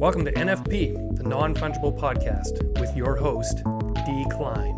Welcome to NFP, the non fungible podcast, with your host, D. Klein.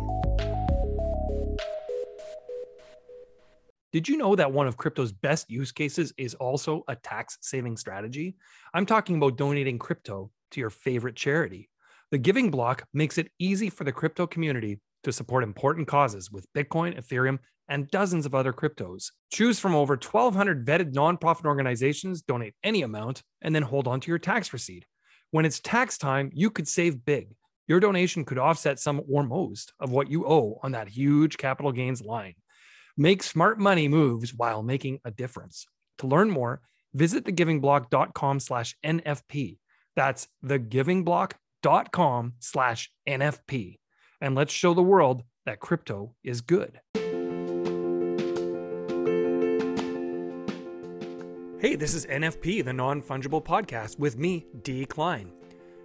Did you know that one of crypto's best use cases is also a tax saving strategy? I'm talking about donating crypto to your favorite charity. The Giving Block makes it easy for the crypto community to support important causes with Bitcoin, Ethereum, and dozens of other cryptos. Choose from over 1,200 vetted nonprofit organizations, donate any amount, and then hold on to your tax receipt. When it's tax time, you could save big. Your donation could offset some or most of what you owe on that huge capital gains line. Make smart money moves while making a difference. To learn more, visit thegivingblock.com slash NFP. That's thegivingblock.com slash NFP. And let's show the world that crypto is good. Hey, this is NFP, the non fungible podcast, with me, D. Klein.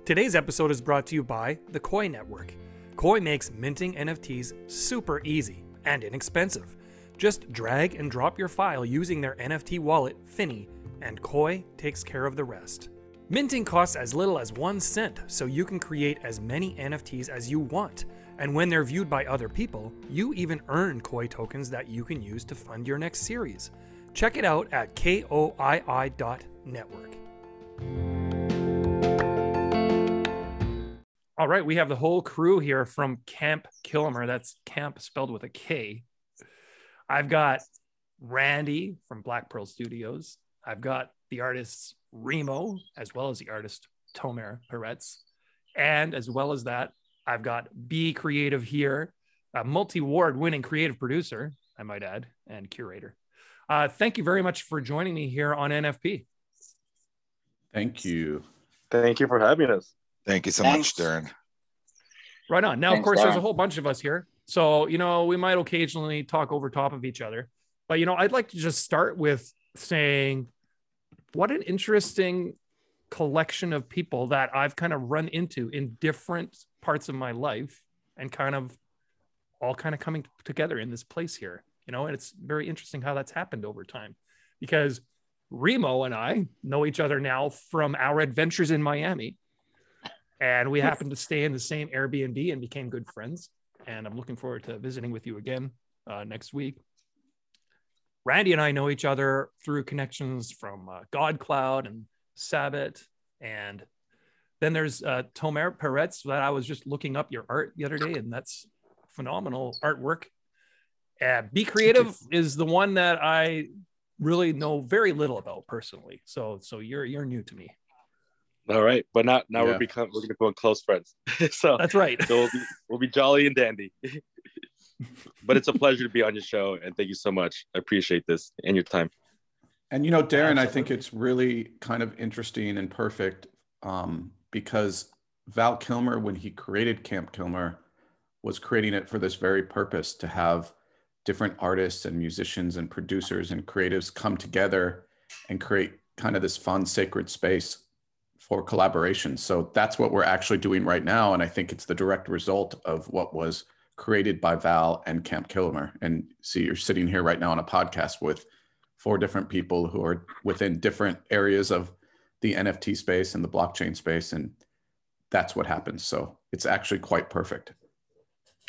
Today's episode is brought to you by the Koii Network. Koii makes minting NFTs super easy and inexpensive. Just drag and drop your file using their NFT wallet, Finnie, and Koii takes care of the rest. Minting costs as little as one cent, so you can create as many NFTs as you want. And when they're viewed by other people, you even earn Koii tokens that you can use to fund your next series. Check it out at koii.network. All right, we have the whole crew here from Camp Kilmer. That's camp spelled with a K. I've got Randy from Black Pearl Studios. I've got the artists Remo, as well as the artist Tomer Peretz. And as well as that, I've got B Creative here, a multi award winning creative producer, I might add, and curator. Uh, thank you very much for joining me here on NFP. Thank you. Thank you for having us. Thank you so Thanks. much, Darren. Right on. Now, of Thanks, course, there's a whole bunch of us here. So, you know, we might occasionally talk over top of each other. But, you know, I'd like to just start with saying what an interesting collection of people that I've kind of run into in different parts of my life and kind of all kind of coming together in this place here. You know, and it's very interesting how that's happened over time because Remo and I know each other now from our adventures in Miami. And we happened to stay in the same Airbnb and became good friends. And I'm looking forward to visiting with you again uh, next week. Randy and I know each other through connections from uh, God Cloud and Sabbath. And then there's uh, Tomer Peretz that I was just looking up your art the other day, and that's phenomenal artwork. Uh, Be Creative is the one that I really know very little about personally. So, so you're you're new to me. All right, but now now Yeah. we're become we're gonna become close friends. so That's right. so we'll be, we'll be jolly and dandy. but it's a pleasure to be on your show, and thank you so much. I appreciate this and your time. And you know, Darren, I think it's really kind of interesting and perfect um, because Val Kilmer, when he created Camp Kilmer, was creating it for this very purpose to have different artists and musicians and producers and creatives come together and create kind of this fun, sacred space for collaboration. So that's what we're actually doing right now. And I think it's the direct result of what was created by Val and Camp Kilmer. And see, you're sitting here right now on a podcast with four different people who are within different areas of the NFT space and the blockchain space. And that's what happens. So it's actually quite perfect.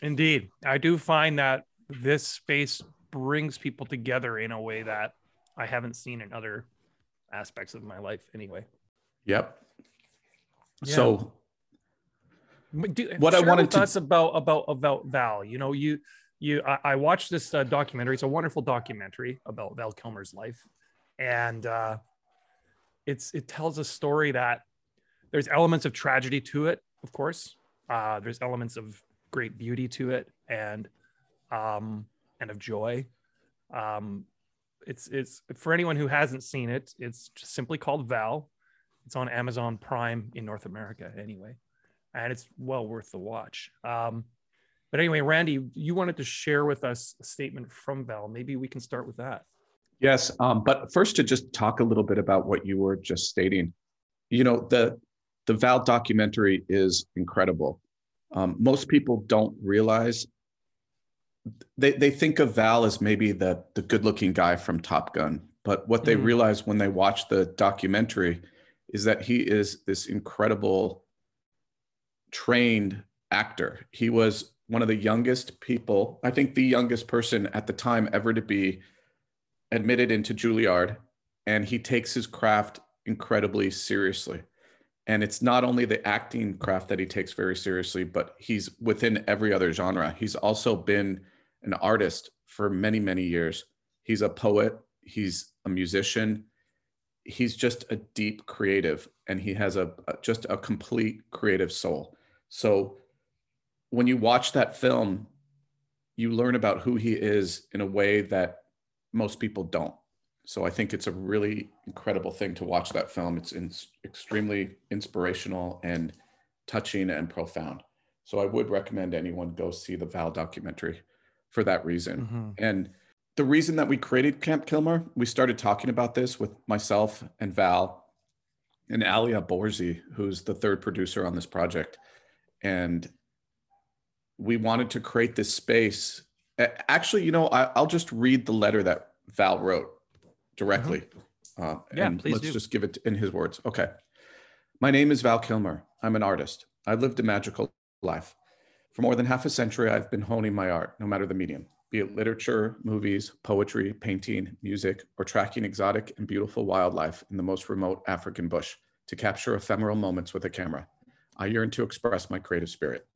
Indeed. I do find that this space brings people together in a way that I haven't seen in other aspects of my life anyway. Yep. Yeah. So Do, What I wanted to- us about about about Val. You know, you you I, I watched this uh, documentary. It's a wonderful documentary about Val Kilmer's life, and uh, it's it tells a story that there's elements of tragedy to it, of course. Uh, there's elements of great beauty to it, and um, and of joy. Um, it's it's for anyone who hasn't seen it. It's just simply called Val. It's on Amazon Prime in North America, anyway and it's well worth the watch. Um, but anyway, Randy, you wanted to share with us a statement from Val. Maybe we can start with that. Yes, um, but first to just talk a little bit about what you were just stating. You know, the the Val documentary is incredible. Um, most people don't realize they they think of Val as maybe the the good looking guy from Top Gun, but what they Mhm. realize when they watch the documentary is that he is this incredible trained actor. He was one of the youngest people, I think the youngest person at the time ever to be admitted into Juilliard. And he takes his craft incredibly seriously. And it's not only the acting craft that he takes very seriously, but he's within every other genre. He's also been an artist for many, many years. He's a poet, he's a musician, he's just a deep creative, and he has a, a just a complete creative soul. So when you watch that film, you learn about who he is in a way that most people don't. So I think it's a really incredible thing to watch that film. It's in, extremely inspirational and touching and profound. So I would recommend anyone go see the Val documentary for that reason. Mm-hmm. And the reason that we created Camp Kilmer, we started talking about this with myself and Val and Alia Borzi, who's the third producer on this project. And we wanted to create this space. Actually, you know, I, will just read the letter that Val wrote directly. Mm-hmm. Uh, yeah, and please let's do. just give it in his words. Okay. My name is Val Kilmer. I'm an artist. I lived a magical life. For more than half a century, I've been honing my art, no matter the medium, be it literature, movies, poetry, painting, music, or tracking exotic and beautiful wildlife in the most remote African bush to capture ephemeral moments with a camera. I yearn to express my creative spirit.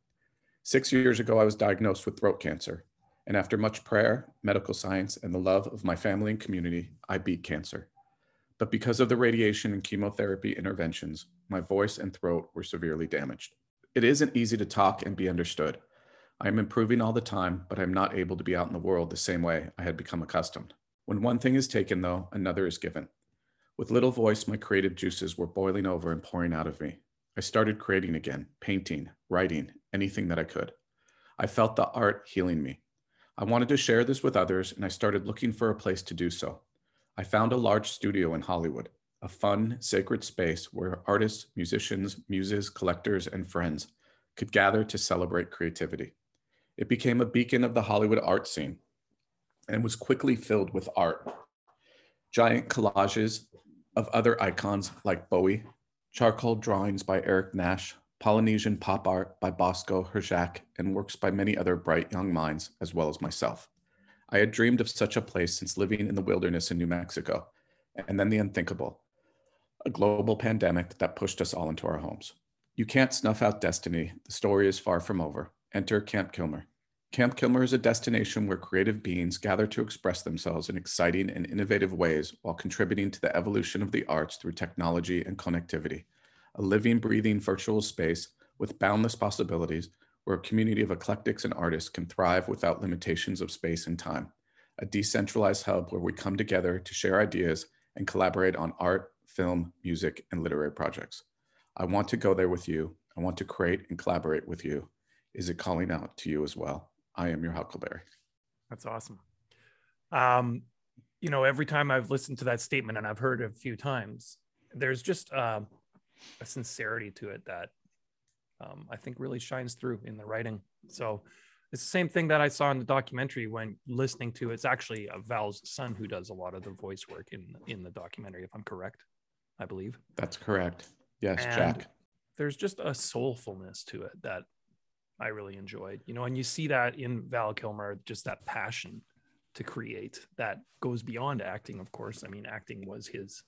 Six years ago, I was diagnosed with throat cancer. And after much prayer, medical science, and the love of my family and community, I beat cancer. But because of the radiation and chemotherapy interventions, my voice and throat were severely damaged. It isn't easy to talk and be understood. I am improving all the time, but I'm not able to be out in the world the same way I had become accustomed. When one thing is taken, though, another is given. With little voice, my creative juices were boiling over and pouring out of me. I started creating again, painting, writing, anything that I could. I felt the art healing me. I wanted to share this with others, and I started looking for a place to do so. I found a large studio in Hollywood, a fun, sacred space where artists, musicians, muses, collectors, and friends could gather to celebrate creativity. It became a beacon of the Hollywood art scene and was quickly filled with art. Giant collages of other icons like Bowie, charcoal drawings by Eric Nash, Polynesian pop art by Bosco Herjak, and works by many other bright young minds, as well as myself. I had dreamed of such a place since living in the wilderness in New Mexico, and then the unthinkable a global pandemic that pushed us all into our homes. You can't snuff out destiny. The story is far from over. Enter Camp Kilmer. Camp Kilmer is a destination where creative beings gather to express themselves in exciting and innovative ways while contributing to the evolution of the arts through technology and connectivity a living, breathing virtual space with boundless possibilities where a community of eclectics and artists can thrive without limitations of space and time. A decentralized hub where we come together to share ideas and collaborate on art, film, music, and literary projects. I want to go there with you. I want to create and collaborate with you. Is it calling out to you as well? I am your Huckleberry. That's awesome. Um, you know, every time I've listened to that statement and I've heard it a few times, there's just uh, a sincerity to it that um, I think really shines through in the writing. So it's the same thing that I saw in the documentary when listening to it's actually uh, Val's son who does a lot of the voice work in in the documentary, if I'm correct, I believe. That's correct. Yes, and Jack. There's just a soulfulness to it that I really enjoyed. You know, and you see that in Val Kilmer, just that passion to create that goes beyond acting, of course. I mean, acting was his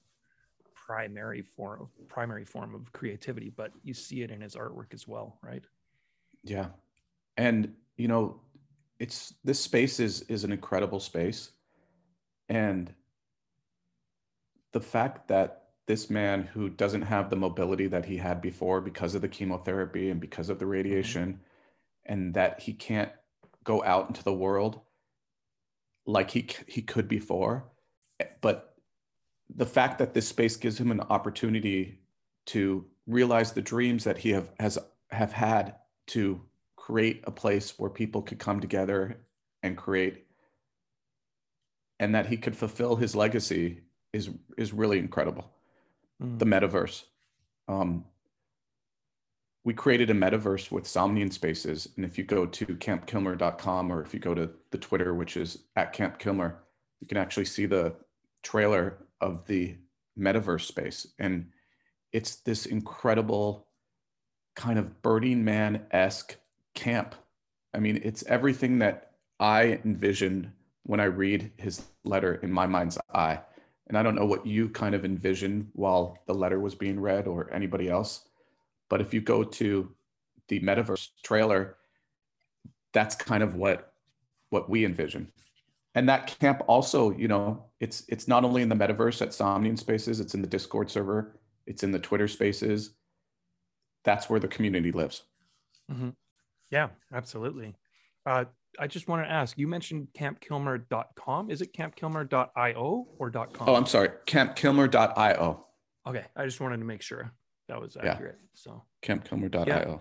primary form primary form of creativity but you see it in his artwork as well right yeah and you know it's this space is is an incredible space and the fact that this man who doesn't have the mobility that he had before because of the chemotherapy and because of the mm-hmm. radiation mm-hmm. and that he can't go out into the world like he he could before but the fact that this space gives him an opportunity to realize the dreams that he have has have had to create a place where people could come together and create and that he could fulfill his legacy is is really incredible mm. the metaverse um, we created a metaverse with Somnium Spaces. And if you go to campkilmer.com or if you go to the Twitter, which is at Camp Kilmer, you can actually see the trailer of the metaverse space and it's this incredible kind of Burning Man esque camp. I mean, it's everything that I envisioned when I read his letter in my mind's eye. And I don't know what you kind of envisioned while the letter was being read or anybody else. But if you go to the metaverse trailer, that's kind of what what we envision. And that camp also, you know, it's it's not only in the metaverse at Somnium Spaces, it's in the Discord server, it's in the Twitter Spaces. That's where the community lives. Mm-hmm. Yeah, absolutely. Uh, I just want to ask you mentioned campkilmer.com. Is it campkilmer.io or .com? Oh, I'm sorry. campkilmer.io. Okay. I just wanted to make sure that was accurate. Yeah. So campkilmer.io. Yeah.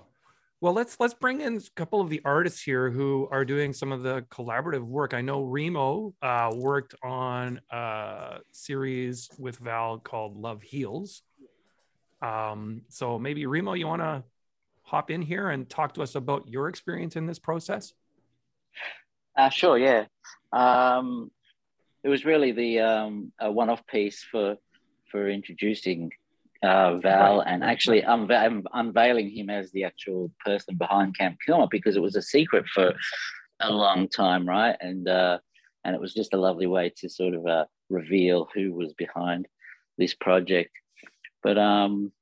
Well, let's let's bring in a couple of the artists here who are doing some of the collaborative work. I know Remo uh, worked on a series with Val called Love Heals. Um, so maybe Remo, you want to hop in here and talk to us about your experience in this process? Uh, sure, yeah. Um, it was really the um, a one-off piece for for introducing uh, Val right. and actually unve- unveiling him as the actual person behind Camp Kilmer because it was a secret for a long time, right? And uh, and it was just a lovely way to sort of uh, reveal who was behind this project. But um,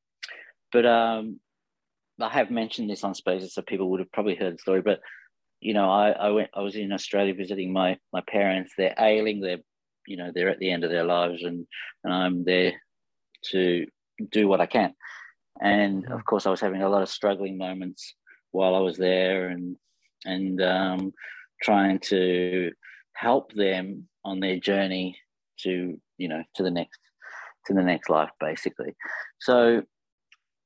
but um, I have mentioned this on Spaces, so people would have probably heard the story. But you know, I, I went, I was in Australia visiting my my parents. They're ailing. They're, you know, they're at the end of their lives, and and I'm there to do what I can. And of course, I was having a lot of struggling moments while I was there, and and um, trying to help them on their journey to you know to the next to the next life, basically. So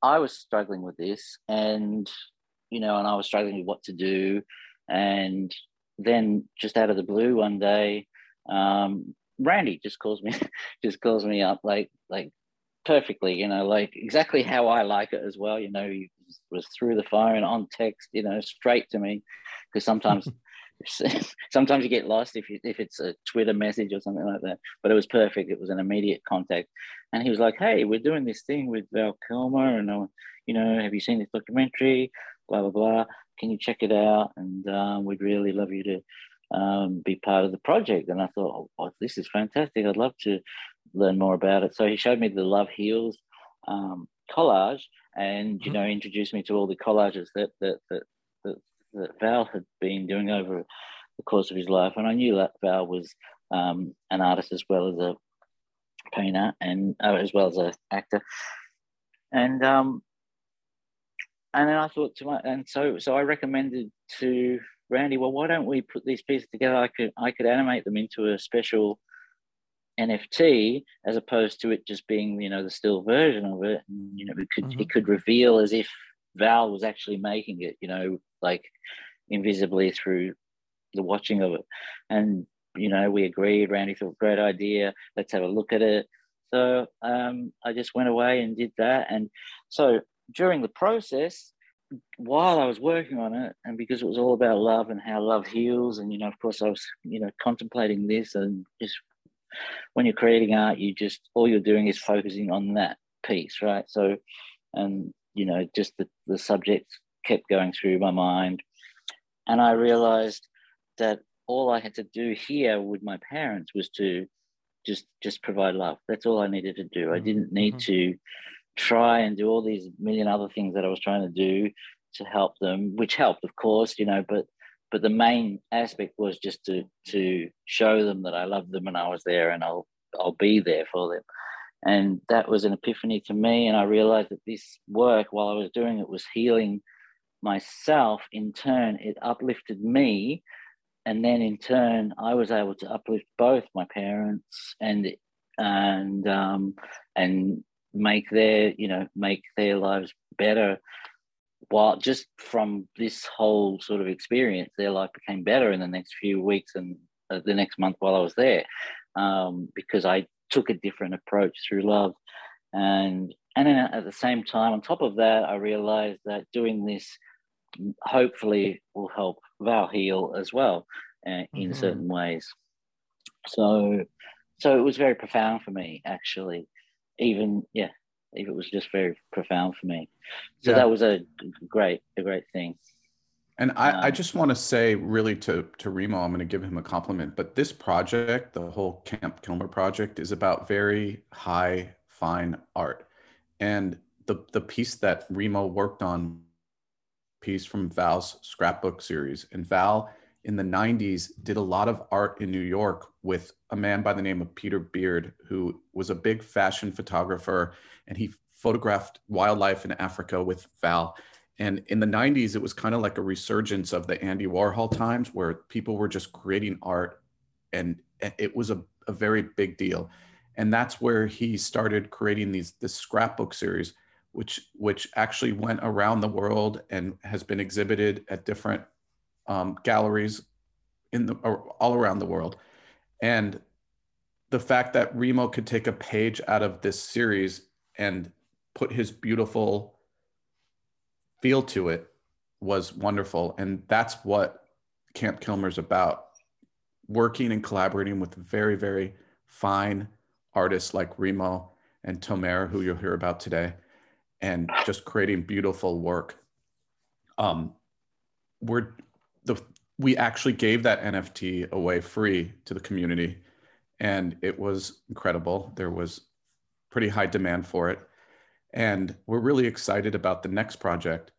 I was struggling with this, and you know, and I was struggling with what to do, and then just out of the blue one day, um, Randy just calls me, just calls me up like like perfectly, you know, like exactly how I like it as well. You know, he was through the phone on text, you know, straight to me, because sometimes. sometimes you get lost if you, if it's a Twitter message or something like that. But it was perfect. It was an immediate contact, and he was like, "Hey, we're doing this thing with Val Kilmer, and uh, you know, have you seen this documentary? Blah blah blah. Can you check it out? And um, we'd really love you to um, be part of the project." And I thought, "Oh, this is fantastic! I'd love to learn more about it." So he showed me the Love Heals um, collage, and you mm-hmm. know, introduced me to all the collages that that that, that that Val had been doing over the course of his life. And I knew that Val was um, an artist as well as a painter and uh, as well as an actor. And um, and then I thought to my and so so I recommended to Randy, well, why don't we put these pieces together? I could I could animate them into a special NFT as opposed to it just being you know the still version of it. And, you know, it could mm-hmm. it could reveal as if Val was actually making it. You know, like invisibly through the watching of it. And, you know, we agreed, Randy thought, great idea, let's have a look at it. So um, I just went away and did that. And so during the process, while I was working on it, and because it was all about love and how love heals, and you know, of course, I was you know contemplating this, and just when you're creating art, you just all you're doing is focusing on that piece, right? So, and you know, just the the subjects kept going through my mind. And I realized that all I had to do here with my parents was to just just provide love. That's all I needed to do. Mm-hmm. I didn't need mm-hmm. to try and do all these million other things that I was trying to do to help them, which helped, of course, you know, but but the main aspect was just to to show them that I love them and I was there and I'll I'll be there for them. And that was an epiphany to me. And I realized that this work, while I was doing it, was healing myself, in turn, it uplifted me. And then in turn, I was able to uplift both my parents and and um, and make their you know make their lives better while just from this whole sort of experience their life became better in the next few weeks and uh, the next month while i was there um, because i took a different approach through love and and then at the same time on top of that i realized that doing this hopefully will help Val heal as well uh, in mm-hmm. certain ways. So, so it was very profound for me, actually. Even yeah, it was just very profound for me. So Yeah. that was a great, a great thing. And I, I Um, just want to say, really, to to Remo, I'm going to give him a compliment. But this project, the whole Camp Kilmer project, is about very high, fine art. And the the piece that Remo worked on, piece from Val's scrapbook series, and Val in the 90s did a lot of art in New York with a man by the name of Peter Beard, who was a big fashion photographer, and he photographed wildlife in Africa with Val. And in the 90s, it was kind of like a resurgence of the Andy Warhol times where people were just creating art and it was a, a very big deal. And that's where he started creating these this scrapbook series, which which actually went around the world and has been exhibited at different um, galleries in the all around the world. And the fact that Remo could take a page out of this series and put his beautiful feel to it was wonderful. And that's what Camp Kilmer's about working and collaborating with very, very fine artists like Remo and Tomer, who you'll hear about today, and just creating beautiful work. Um, we're the we actually gave that NFT away free to the community, and it was incredible. There was pretty high demand for it. And we're really excited about the next project,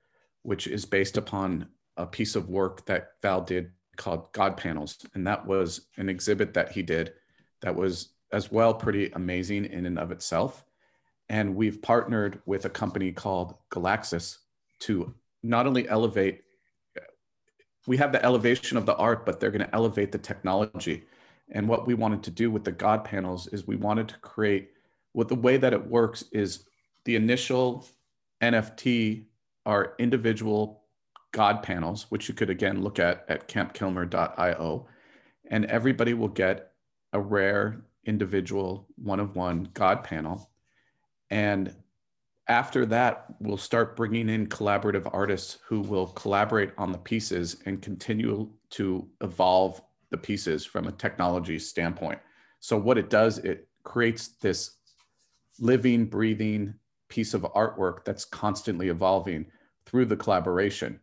which is based upon a piece of work that Val did called God Panels. And that was an exhibit that he did that was as well pretty amazing in and of itself. And we've partnered with a company called Galaxis to not only elevate, we have the elevation of the art, but they're going to elevate the technology. And what we wanted to do with the God panels is we wanted to create, what the way that it works is the initial NFT are individual God panels, which you could again look at at campkilmer.io. And everybody will get a rare individual one of one God panel. And after that, we'll start bringing in collaborative artists who will collaborate on the pieces and continue to evolve the pieces from a technology standpoint. So, what it does, it creates this living, breathing piece of artwork that's constantly evolving through the collaboration.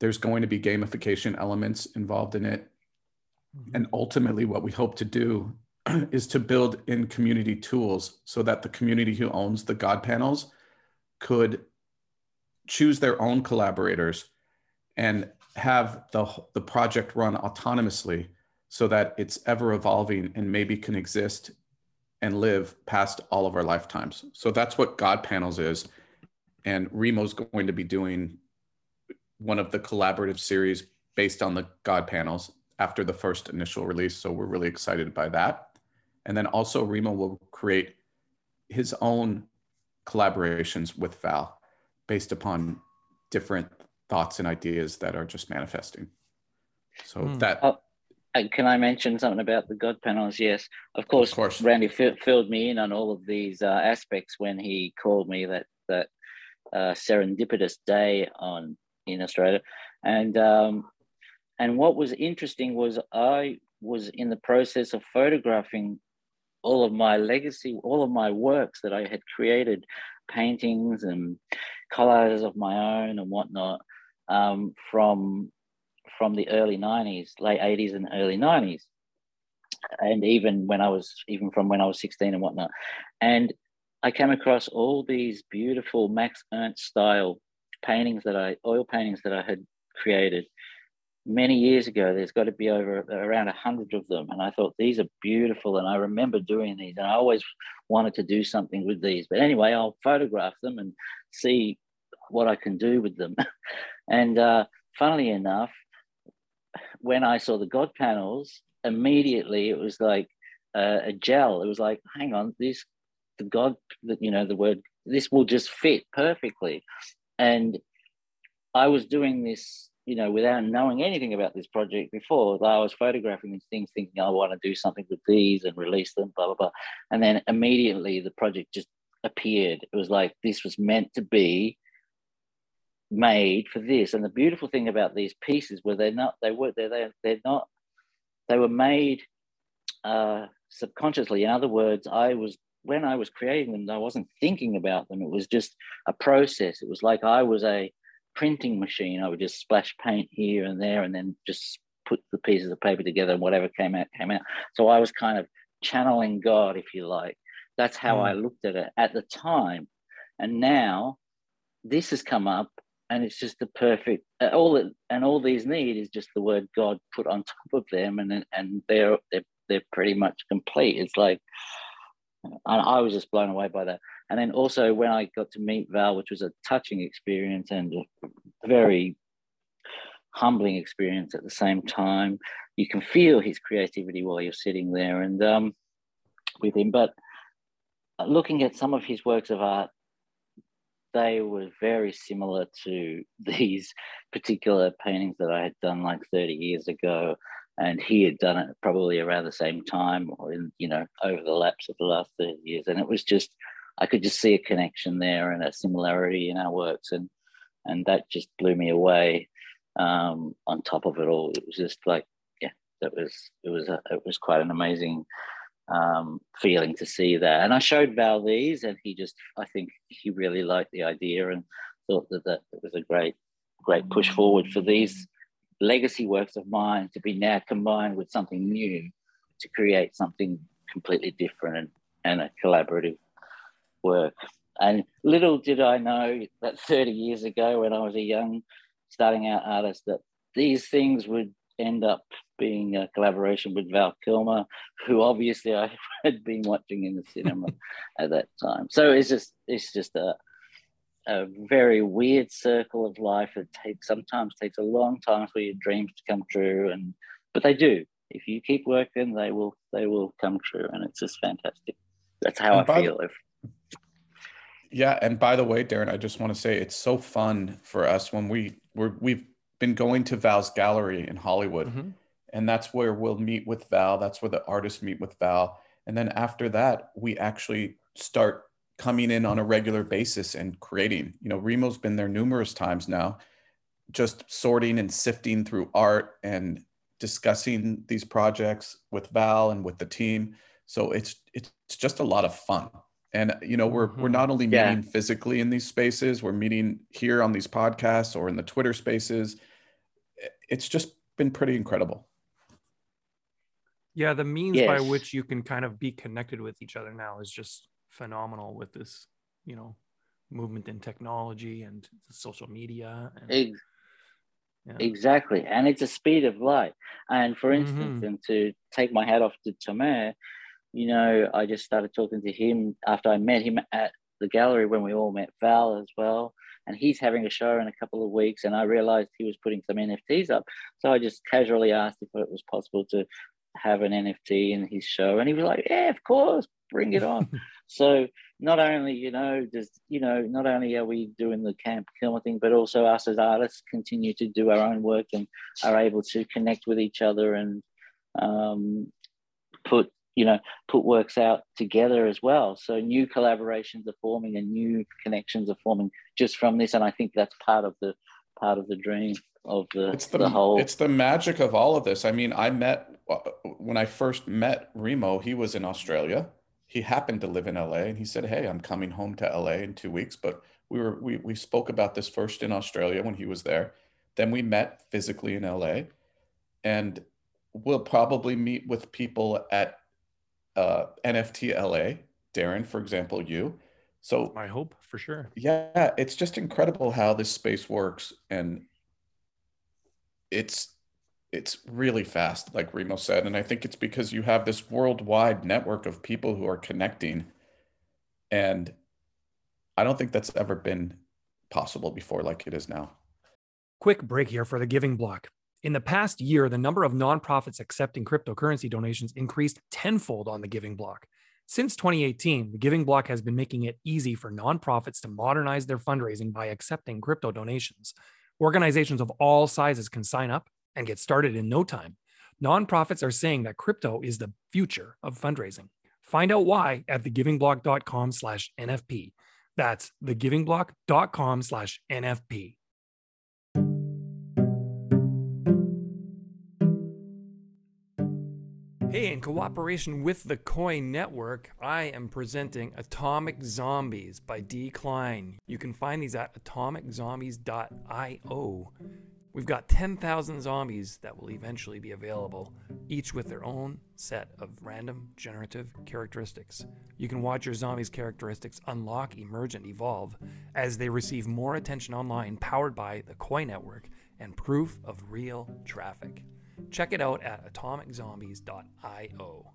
There's going to be gamification elements involved in it. Mm-hmm. And ultimately, what we hope to do is to build in community tools so that the community who owns the God panels could choose their own collaborators and have the, the project run autonomously so that it's ever evolving and maybe can exist and live past all of our lifetimes. So that's what God Panels is. And Remo's going to be doing one of the collaborative series based on the God Panels after the first initial release. So we're really excited by that. And then also Remo will create his own collaborations with Val based upon different thoughts and ideas that are just manifesting. So Hmm. that Oh, Uh, Can I mention something about the God panels? Yes, of course. Of course. Randy fi- filled me in on all of these uh, aspects when he called me that that uh, serendipitous day on in Australia, and um, and what was interesting was I was in the process of photographing all of my legacy, all of my works that I had created, paintings and collages of my own and whatnot, um, from from the early 90s, late 80s and early 90s. And even when I was, even from when I was 16 and whatnot. And I came across all these beautiful Max Ernst style paintings that I, oil paintings that I had created many years ago. There's got to be over around a hundred of them. And I thought these are beautiful. And I remember doing these and I always wanted to do something with these. But anyway, I'll photograph them and see what I can do with them. and uh, funnily enough, when I saw the God panels, immediately it was like uh, a gel. It was like, hang on, this the God, that you know, the word this will just fit perfectly. And I was doing this, you know, without knowing anything about this project before. I was photographing these things, thinking I want to do something with these and release them, blah blah blah. And then immediately the project just appeared. It was like this was meant to be made for this. And the beautiful thing about these pieces were they're not they were they're they're, they're not they were made uh, subconsciously. In other words, I was when I was creating them, I wasn't thinking about them. It was just a process. It was like I was a printing machine. I would just splash paint here and there and then just put the pieces of paper together and whatever came out, came out. So I was kind of channeling God, if you like. That's how mm. I looked at it at the time. And now this has come up and it's just the perfect uh, all that and all these need is just the word God put on top of them and and they're they're they're pretty much complete. It's like and I was just blown away by that. And then also when I got to meet Val, which was a touching experience and a very humbling experience at the same time, you can feel his creativity while you're sitting there and um, with him. But looking at some of his works of art, they were very similar to these particular paintings that I had done like 30 years ago and he had done it probably around the same time or in you know over the lapse of the last 30 years and it was just i could just see a connection there and a similarity in our works and and that just blew me away um, on top of it all. It was just like yeah that was it was a, it was quite an amazing um, feeling to see that and i showed val these and he just i think he really liked the idea and thought that that it was a great great push forward for these legacy works of mine to be now combined with something new to create something completely different and, and a collaborative work. And little did I know that 30 years ago, when I was a young starting out artist, that these things would end up being a collaboration with Val Kilmer, who obviously I had been watching in the cinema at that time. So it's just it's just a a very weird circle of life. That takes sometimes takes a long time for your dreams to come true and but they do. If you keep working they will they will come true and it's just fantastic. That's how and i feel the, if yeah and by the way darren i just want to say it's so fun for us when we we're, we've been going to val's gallery in hollywood mm-hmm. and that's where we'll meet with val that's where the artists meet with val and then after that we actually start coming in on a regular basis and creating. You know, Remo's been there numerous times now, just sorting and sifting through art and discussing these projects with Val and with the team. So it's it's just a lot of fun. And you know, we're mm-hmm. we're not only meeting yeah. physically in these spaces, we're meeting here on these podcasts or in the Twitter spaces. It's just been pretty incredible. Yeah, the means yes. by which you can kind of be connected with each other now is just phenomenal with this, you know, movement in technology and social media. And, yeah. Exactly. And it's a speed of light. And for instance, mm-hmm. and to take my hat off to Tomer, you know, I just started talking to him after I met him at the gallery when we all met Val as well. And he's having a show in a couple of weeks. And I realized he was putting some NFTs up. So I just casually asked if it was possible to have an NFT in his show. And he was like, Yeah, of course, bring it on. so not only, you know, does you know, not only are we doing the Camp Kilmer thing, but also us as artists continue to do our own work and are able to connect with each other and um, put you know put works out together as well so new collaborations are forming and new connections are forming just from this and i think that's part of the part of the dream of the, it's the, the whole it's the magic of all of this i mean i met uh, when i first met remo he was in australia he happened to live in LA and he said, Hey, I'm coming home to LA in two weeks. But we were we we spoke about this first in Australia when he was there. Then we met physically in LA. And we'll probably meet with people at uh, NFT LA, Darren, for example, you. So my hope for sure. Yeah, it's just incredible how this space works. And it's it's really fast, like Remo said. And I think it's because you have this worldwide network of people who are connecting. And I don't think that's ever been possible before like it is now. Quick break here for the Giving Block. In the past year, the number of nonprofits accepting cryptocurrency donations increased tenfold on the Giving Block. Since 2018, the Giving Block has been making it easy for nonprofits to modernize their fundraising by accepting crypto donations. Organizations of all sizes can sign up and get started in no time. Nonprofits are saying that crypto is the future of fundraising. Find out why at thegivingblock.com slash NFP. That's thegivingblock.com slash NFP. Hey, in cooperation with the Koii Network, I am presenting Atomic Zombies by D. Klein. You can find these at atomiczombies.io. We've got 10,000 zombies that will eventually be available, each with their own set of random generative characteristics. You can watch your zombies' characteristics unlock, emerge, and evolve as they receive more attention online, powered by the Koii Network and proof of real traffic. Check it out at atomiczombies.io.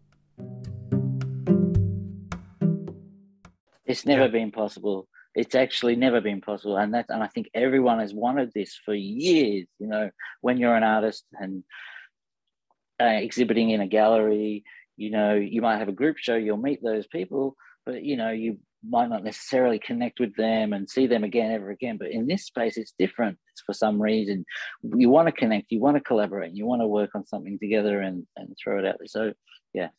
It's never Yeah. been possible. It's actually never been possible, and that's and I think everyone has wanted this for years. You know, when you're an artist and uh, exhibiting in a gallery, you know, you might have a group show. You'll meet those people, but you know, you might not necessarily connect with them and see them again ever again. But in this space, it's different. For some reason you want to connect, you want to collaborate, you want to work on something together and and throw it out there. So yeah,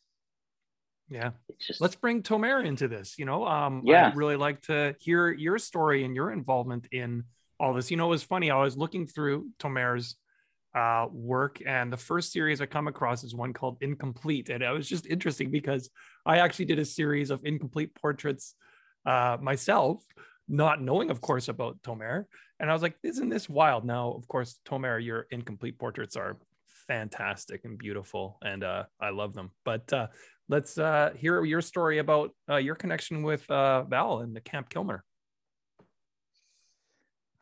Yeah. just Let's bring Tomer into this. You know, um, Yeah. I'd really like to hear your story and your involvement in all this. You know, it was funny. I was looking through Tomer's uh, work, and the first series I come across is one called Incomplete, and it was just interesting because I actually did a series of incomplete portraits uh, myself, not knowing, of course, about Tomer. And I was like, "Isn't this wild?" Now, of course, Tomer, your incomplete portraits are fantastic and beautiful, and uh, I love them. But uh, let's uh, hear your story about uh, your connection with uh, Val and the Camp Kilmer.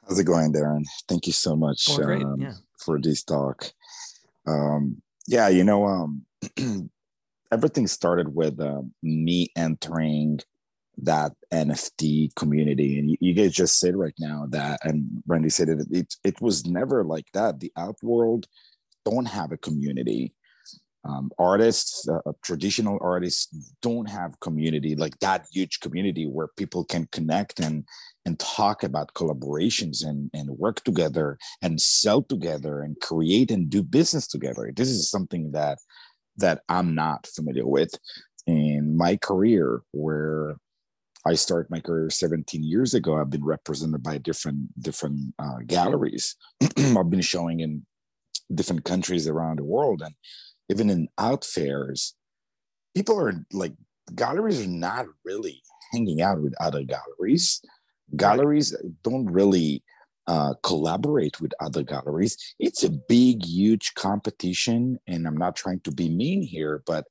How's it going, Darren? Thank you so much um, yeah. for this talk. Um, yeah, you know, um, everything started with um, me entering that NFT community, and you, you guys just said right now that, and Randy said it, it. It was never like that. The Outworld don't have a community. Um, artists, uh, uh, traditional artists, don't have community like that huge community where people can connect and and talk about collaborations and, and work together and sell together and create and do business together. This is something that that I'm not familiar with in my career where I started my career 17 years ago. I've been represented by different different uh, galleries. I've been showing in different countries around the world and even in out fairs, people are like galleries are not really hanging out with other galleries galleries don't really uh, collaborate with other galleries. It's a big, huge competition, and I'm not trying to be mean here, but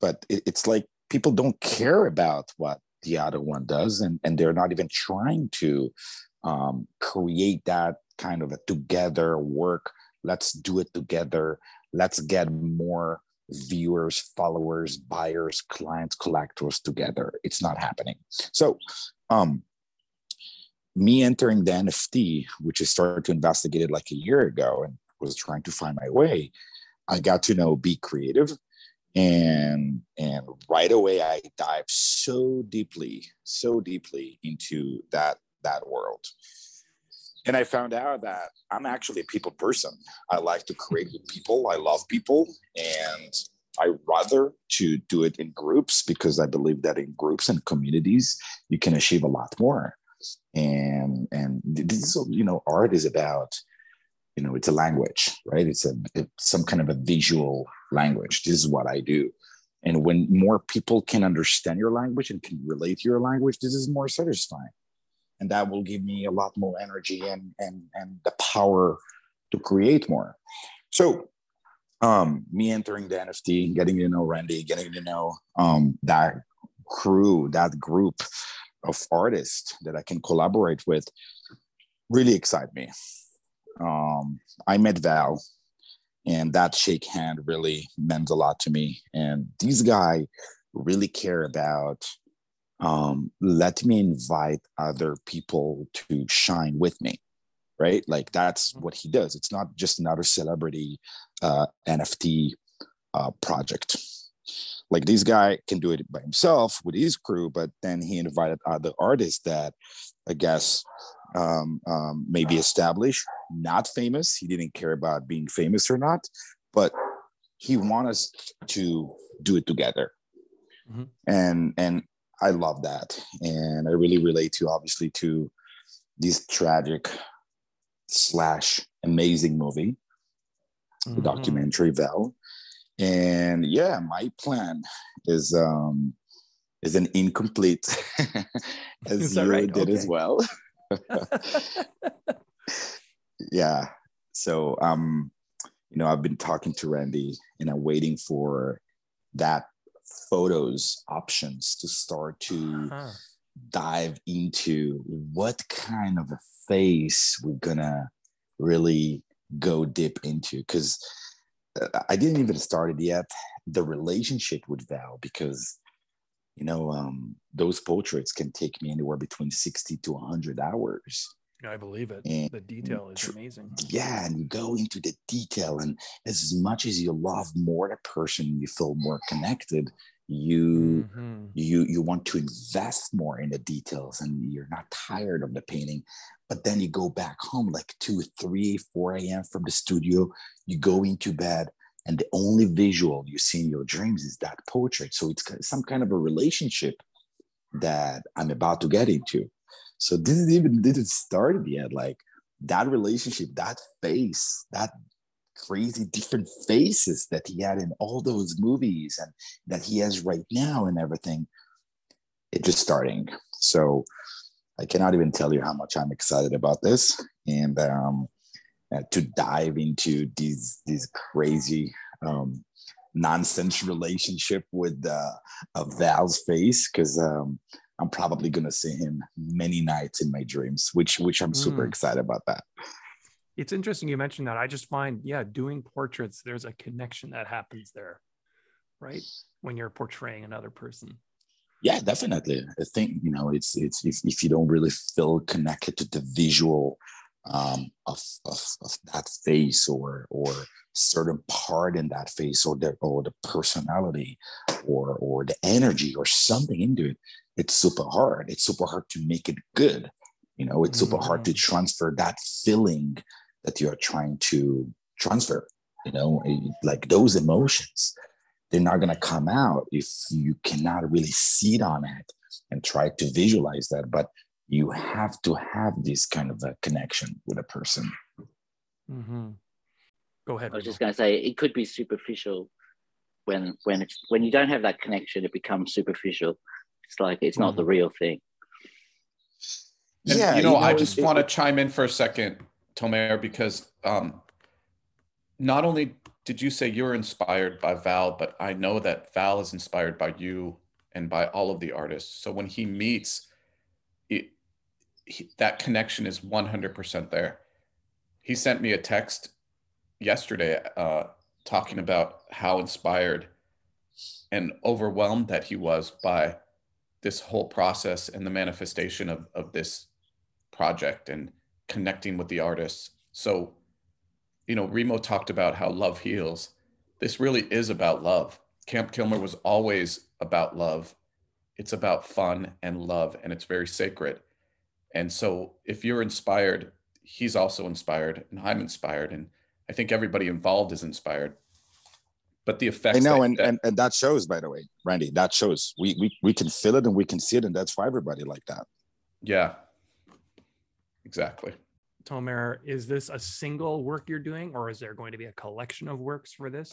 but it, it's like people don't care about what the other one does, and and they're not even trying to um, create that kind of a together work. Let's do it together. Let's get more viewers, followers, buyers, clients, collectors together. It's not happening. So, um, me entering the NFT, which I started to investigate it like a year ago and was trying to find my way, I got to know Be Creative. And and right away I dive so deeply, so deeply into that that world. And I found out that I'm actually a people person. I like to create with people. I love people. And I rather to do it in groups because I believe that in groups and communities, you can achieve a lot more and and this is you know art is about you know it's a language right? It's a it's some kind of a visual language. This is what i do. And when more people can understand your language and can relate to your language this is more satisfying. And that will give me a lot more energy and and and the power to create more. So um me entering the nft getting to know randy getting to know um that crew that group of artists that I can collaborate with really excite me. Um, I met Val, and that shake hand really meant a lot to me. And these guys really care about um, let me invite other people to shine with me, right? Like that's what he does. It's not just another celebrity uh, NFT uh, project like this guy can do it by himself with his crew but then he invited other artists that i guess um, um, maybe established not famous he didn't care about being famous or not but he wanted us to do it together Mhm. and and i love that and i really relate to obviously to this tragic slash amazing movie the Mhm. documentary val and yeah, my plan is um is an incomplete as Is you right? did as well. yeah. So um, you know, I've been talking to Randy and I'm waiting for that photos options to start to Huh. dive into what kind of a face we're gonna really go deep into because I didn't even start it yet. The relationship with Val, because you know, um, those portraits can take me anywhere between 60 to 100 hours. I believe it. And The detail is amazing. Yeah, and you go into the detail, and as much as you love more the person, you feel more connected. You Mhm. you you want to invest more in the details and you're not tired of the painting but then you go back home like 2 3 4 a.m from the studio you go into bed and the only visual you see in your dreams is that portrait. So it's some kind of a relationship that i'm about to get into. So this is even didn't start yet like that relationship that face that crazy different faces that he had in all those movies and that he has right now and everything it just starting. So i cannot even tell you how much i'm excited about this. And um uh, to dive into these these crazy um nonsense relationship with uh, a val's face because um i'm probably gonna see him many nights in my dreams which which i'm super Mm. excited about that It's interesting you mentioned that. I just find, yeah, doing portraits, there's a connection that happens there, right? When you're portraying another person. Yeah, definitely. I think you know it's it's if, if you don't really feel connected to the visual um, of, of of that face or or certain part in that face or the or the personality or or the energy or something into it, it's super hard. It's super hard to make it good. You know, it's super hard to transfer that feeling that you're trying to transfer. You know, eh, like those emotions they're not going to come out if you cannot really sit on it and try to visualize that but you have to have this kind of a connection with a person hmm Go ahead. I was Remo. just going to say it could be superficial when when it's when you don't have that connection, it becomes superficial. It's like it's not the real thing. And, yeah you know, I just want to chime in for a second, Tomer, because um, not only did you say you're inspired by Val, but I know that Val is inspired by you and by all of the artists. So when he meets, it, he, that connection is 100% there. He sent me a text yesterday uh, talking about how inspired and overwhelmed that he was by this whole process and the manifestation of, of this project and connecting with the artists. So, you know, Remo talked about how love heals. This really is about love. Camp Kilmer was always about love. It's about fun and love, and it's very sacred. And so, if you're inspired, he's also inspired, and I'm inspired, and I think everybody involved is inspired. But the effects, i know that- and, that- and and that shows by the way randy that shows we, we we can feel it and we can see it and that's for everybody like that yeah, exactly. Tomer, is this a single work you're doing, or is there going to be a collection of works for this?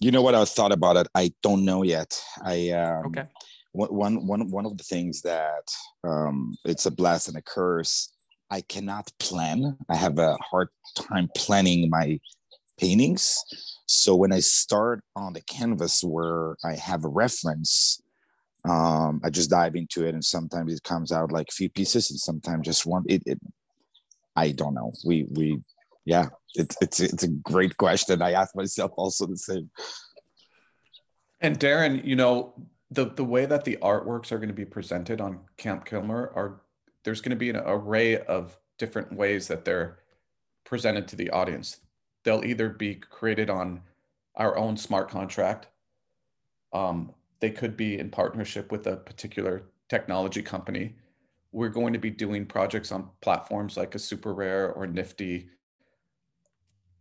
you know what i thought about it i don't know yet i um, Okay. One, one, one, of the things that um, it's a blessing and a curse. I cannot plan. I have a hard time planning my paintings. So when i start on the canvas where i have a reference um, i just dive into it and sometimes it comes out like a few pieces and sometimes just one it, it i don't know. We we yeah it's it's it's a great question. I ask myself also the same. And Darren, you know, the the way that the artworks are going to be presented on Camp Kilmer are there's going to be an array of different ways that they're presented to the audience. They'll either be created on our own smart contract. Um, they could be in partnership with a particular technology company. We're going to be doing projects on platforms like a Super Rare or Nifty,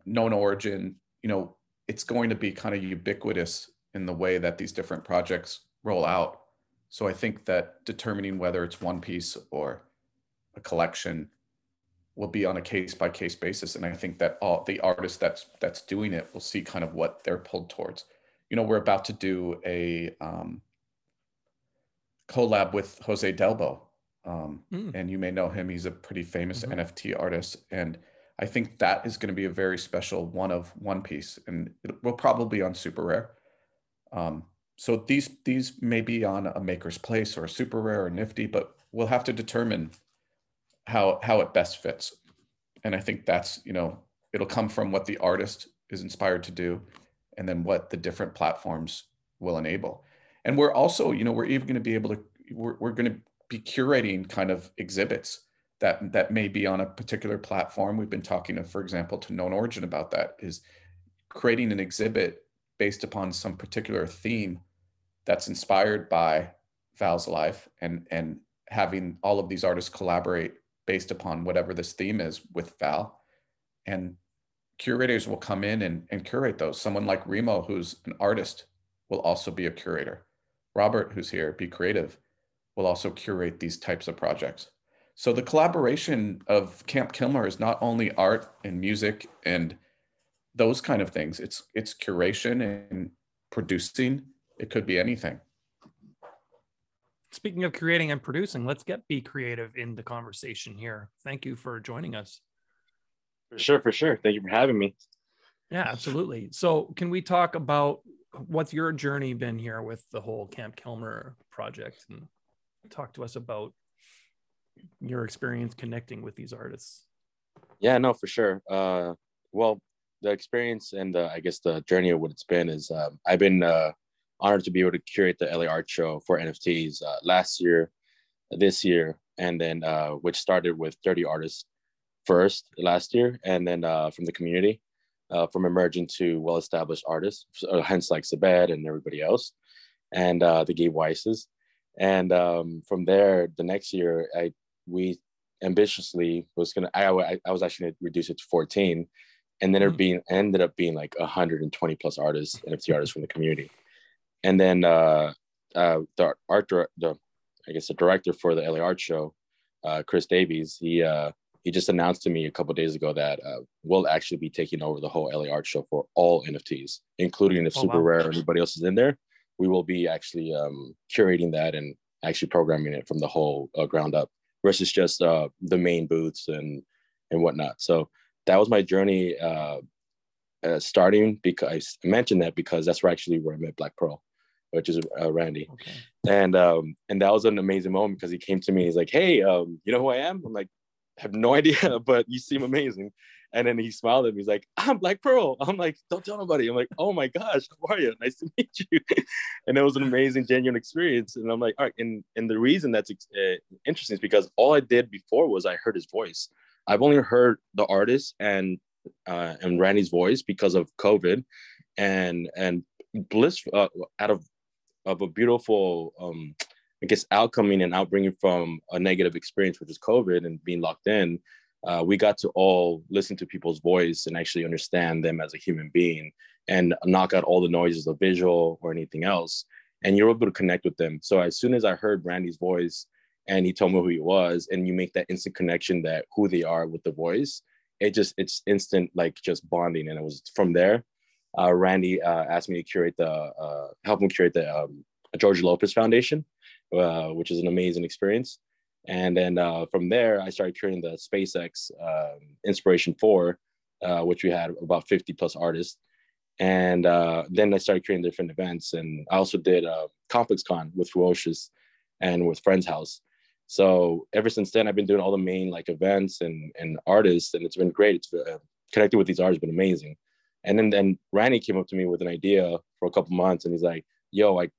Known Origin. You know, it's going to be kind of ubiquitous in the way that these different projects roll out. So I think that determining whether it's one piece or a collection will be on a case by case basis and i think that all the artist that's that's doing it will see kind of what they're pulled towards you know we're about to do a um, collab with jose delbo um, mm. and you may know him he's a pretty famous mm-hmm. nft artist and i think that is going to be a very special one of one piece and it will probably be on super rare um, so these these may be on a maker's place or a super rare or nifty but we'll have to determine how how it best fits. And i think that's you know it'll come from what the artist is inspired to do and then what the different platforms will enable. And we're also you know we're even going to be able to we're, we're going to be curating kind of exhibits that that may be on a particular platform. We've been talking to for example to known origin about that is creating an exhibit based upon some particular theme that's inspired by val's life and and having all of these artists collaborate based upon whatever this theme is with Val. And curators will come in and, and curate those. Someone like Remo, who's an artist, will also be a curator. Robert, who's here, be creative, will also curate these types of projects. So the collaboration of Camp Kilmer is not only art and music and those kind of things. It's it's curation and producing. It could be anything speaking of creating and producing, let's get Be Creative in the conversation here. Thank you for joining us. For sure, for sure. Thank you for having me. Yeah, absolutely. So, can we talk about what's your journey been here with the whole Camp Kilmer project and talk to us about your experience connecting with these artists? Yeah, no, for sure. Uh, well, the experience and the, I guess the journey of what it's been is um, I've been uh, honored to be able to curate the LA Art Show for NFTs uh, last year, this year, and then uh, which started with 30 artists first last year, and then uh, from the community, uh, from emerging to well-established artists, uh, hence like Sabed and everybody else, and uh, the Gabe Weisses. And um, from there, the next year, I we ambitiously was gonna I, I was actually gonna reduce it to 14 and then it mm. being ended up being like 120 plus artists nft artists from the community and then uh, uh, the art director, the I guess the director for the LA Art Show, uh, Chris Davies, he uh, he just announced to me a couple days ago that uh, we'll actually be taking over the whole LA Art Show for all NFTs, including if oh, Super wow. Rare or anybody else is in there. We will be actually um, curating that and actually programming it from the whole uh, ground up versus just uh, the main booths and and whatnot. So that was my journey uh, uh, starting because I mentioned that because that's where actually where I met Black Pearl which is uh, Randy. Okay. And um, and that was an amazing moment because he came to me. He's like, "Hey, um, you know who I am?" I'm like, "I have no idea, but you seem amazing." And then he smiled at me. He's like, "I'm Black Pearl." I'm like, "Don't tell nobody." I'm like, "Oh my gosh, how are you? Nice to meet you." and it was an amazing, genuine experience. And I'm like, "All right." And and the reason that's uh, interesting is because all I did before was I heard his voice. I've only heard the artist and uh, and Randy's voice because of COVID, and and bliss uh, out of of a beautiful, um, I guess, outcoming and outbringing from a negative experience, which is COVID and being locked in. Uh, we got to all listen to people's voice and actually understand them as a human being and knock out all the noises of visual or anything else. And you're able to connect with them. So as soon as I heard Randy's voice and he told me who he was, and you make that instant connection that who they are with the voice, it just it's instant like just bonding. And it was from there uh, Randy uh, asked me to curate the, uh, help him curate the um, George Lopez Foundation, uh, which is an amazing experience. And then uh, from there, I started curating the SpaceX um, Inspiration 4, uh, which we had about 50 plus artists. And then I started creating different events. And I also did uh, Complex Con with Ferocious and with Friends House. So ever since then, I've been doing all the main like events and, and artists, and it's been great. It's uh, connecting with these artists been amazing. And then then Randy came up to me with an idea for a couple months, and he's like, "Yo, like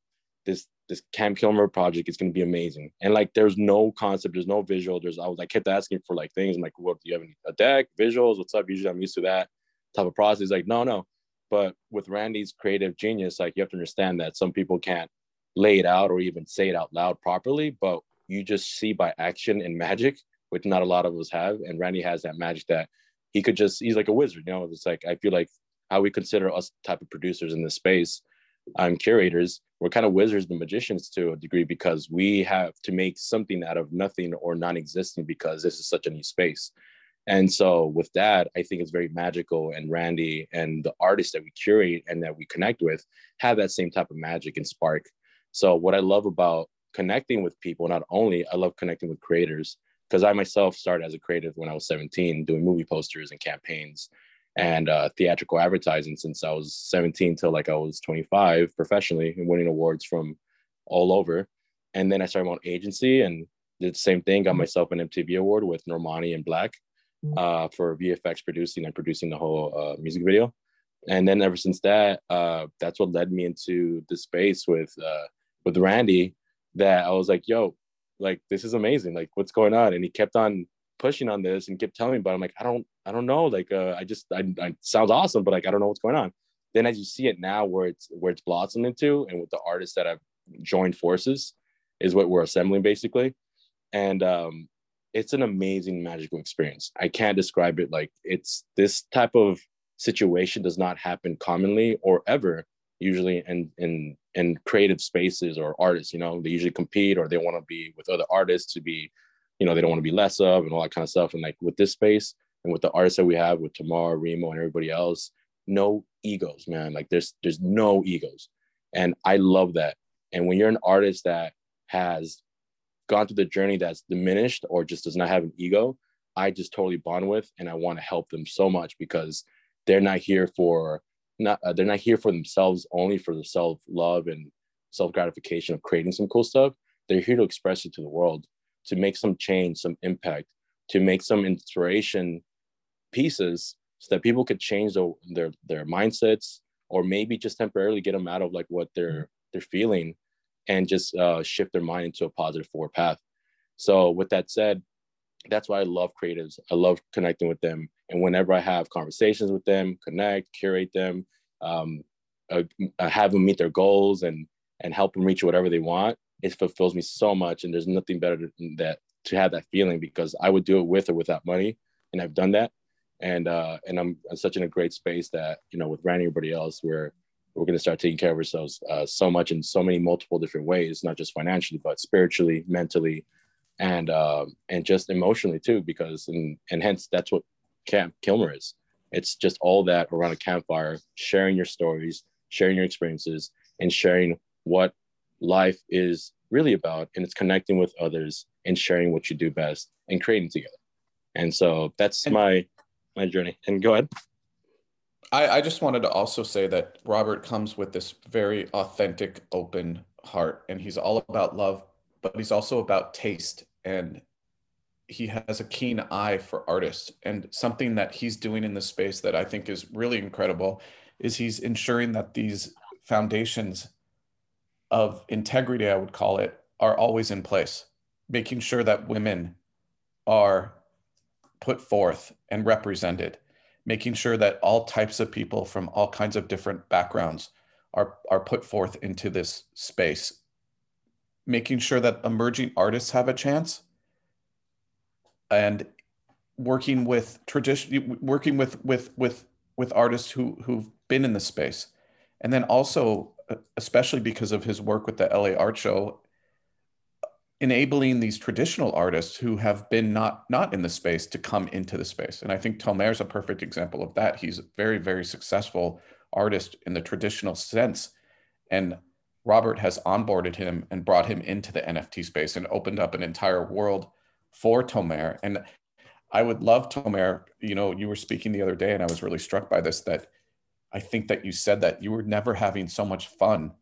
this this Camp Kilmer project is gonna be amazing." And like, there's no concept, there's no visual. There's I was I kept asking for like things. I'm like, "What do you have any, a deck, visuals? What's up?" Usually I'm used to that type of process. He's like, "No, no." But with Randy's creative genius, like you have to understand that some people can't lay it out or even say it out loud properly, but you just see by action and magic, which not a lot of us have. And Randy has that magic that he could just he's like a wizard you know it's like i feel like how we consider us type of producers in this space i'm curators we're kind of wizards and magicians to a degree because we have to make something out of nothing or non-existing because this is such a new space And so with that, I think it's very magical. And Randy and the artists that we curate and that we connect with have that same type of magic and spark. So what I love about connecting with people, not only I love connecting with creators, because I myself started as a creative when I was 17, doing movie posters and campaigns and uh, theatrical advertising since I was 17 till like I was 25 professionally and winning awards from all over. And then I started my own agency and did the same thing, got mm-hmm. myself an MTV award with Normani and Black mm-hmm. uh, for VFX producing and producing the whole uh, music video. And then ever since that, uh, that's what led me into the space with uh, with Randy. That I was like, "Yo, like this is amazing! Like what's going on?" And he kept on pushing on this and kept telling me, but I'm like, I don't, I don't know. Like, uh, I just, I, I sounds awesome, but like, I don't know what's going on. Then as you see it now, where it's where it's blossomed into, and with the artists that have joined forces, is what we're assembling basically, and um, it's an amazing magical experience. I can't describe it like it's this type of situation does not happen commonly or ever usually in in in creative spaces or artists you know they usually compete or they want to be with other artists to be you know, they don't want to be less of and all that kind of stuff. And like with this space and with the artists that we have with Tomer, Remo, and everybody else, no egos, man. Like there's there's no egos. And I love that. And when you're an artist that has gone through the journey that's diminished or just does not have an ego, I just totally bond with and I want to help them so much because they're not here for not uh, they're not here for themselves only for the self love and self gratification of creating some cool stuff. They're here to express it to the world to make some change, some impact, to make some inspiration pieces so that people could change their their, their mindsets or maybe just temporarily get them out of like what they're they're feeling and just uh, shift their mind into a positive forward path. So with that said, that's why I love creatives. I love connecting with them. And whenever I have conversations with them, connect, curate them, um, uh, have them meet their goals and and help them reach whatever they want, it fulfills me so much and there's nothing better than that to have that feeling because i would do it with or without money and i've done that. And uh and i'm, I'm such in a great space that you know with randy everybody else we're we're going to start taking care of ourselves uh, so much in so many multiple different ways not just financially but spiritually mentally and uh, and just emotionally too because and and hence that's what camp kilmer is. It's just all that around a campfire sharing your stories sharing your experiences and sharing what life is really about and it's connecting with others and sharing what you do best and creating together. And so that's and my my journey. And go ahead. I, I just wanted to also say that robert comes with this very authentic open heart and he's all about love but he's also about taste and he has a keen eye for artists. And something that he's doing in this space that i think is really incredible is he's ensuring that these foundations of integrity, I would call it, are always in place, making sure that women are put forth and represented, making sure that all types of people from all kinds of different backgrounds are, are put forth into this space, making sure that emerging artists have a chance and working with tradition working with with with with artists who who've been in the space. And then also especially because of his work with the LA Art Show, enabling these traditional artists who have been not not in the space to come into the space. And I think Tomer is a perfect example of that. He's a very very successful artist in the traditional sense, and Robert has onboarded him and brought him into the NFT space and opened up an entire world for Tomer. And I would love Tomer. You know, you were speaking the other day, and I was really struck by this that I think that you said that you were never having so much fun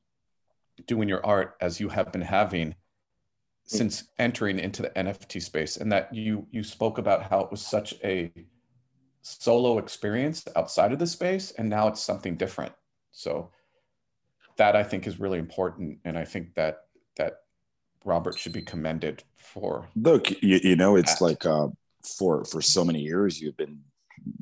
doing your art as you have been having since entering into the NFT space and that you you spoke about how it was such a solo experience outside of the space and now it's something different. So that I think is really important and I think that that Robert should be commended for Look, you, you know it's that. like uh for for so many years you've been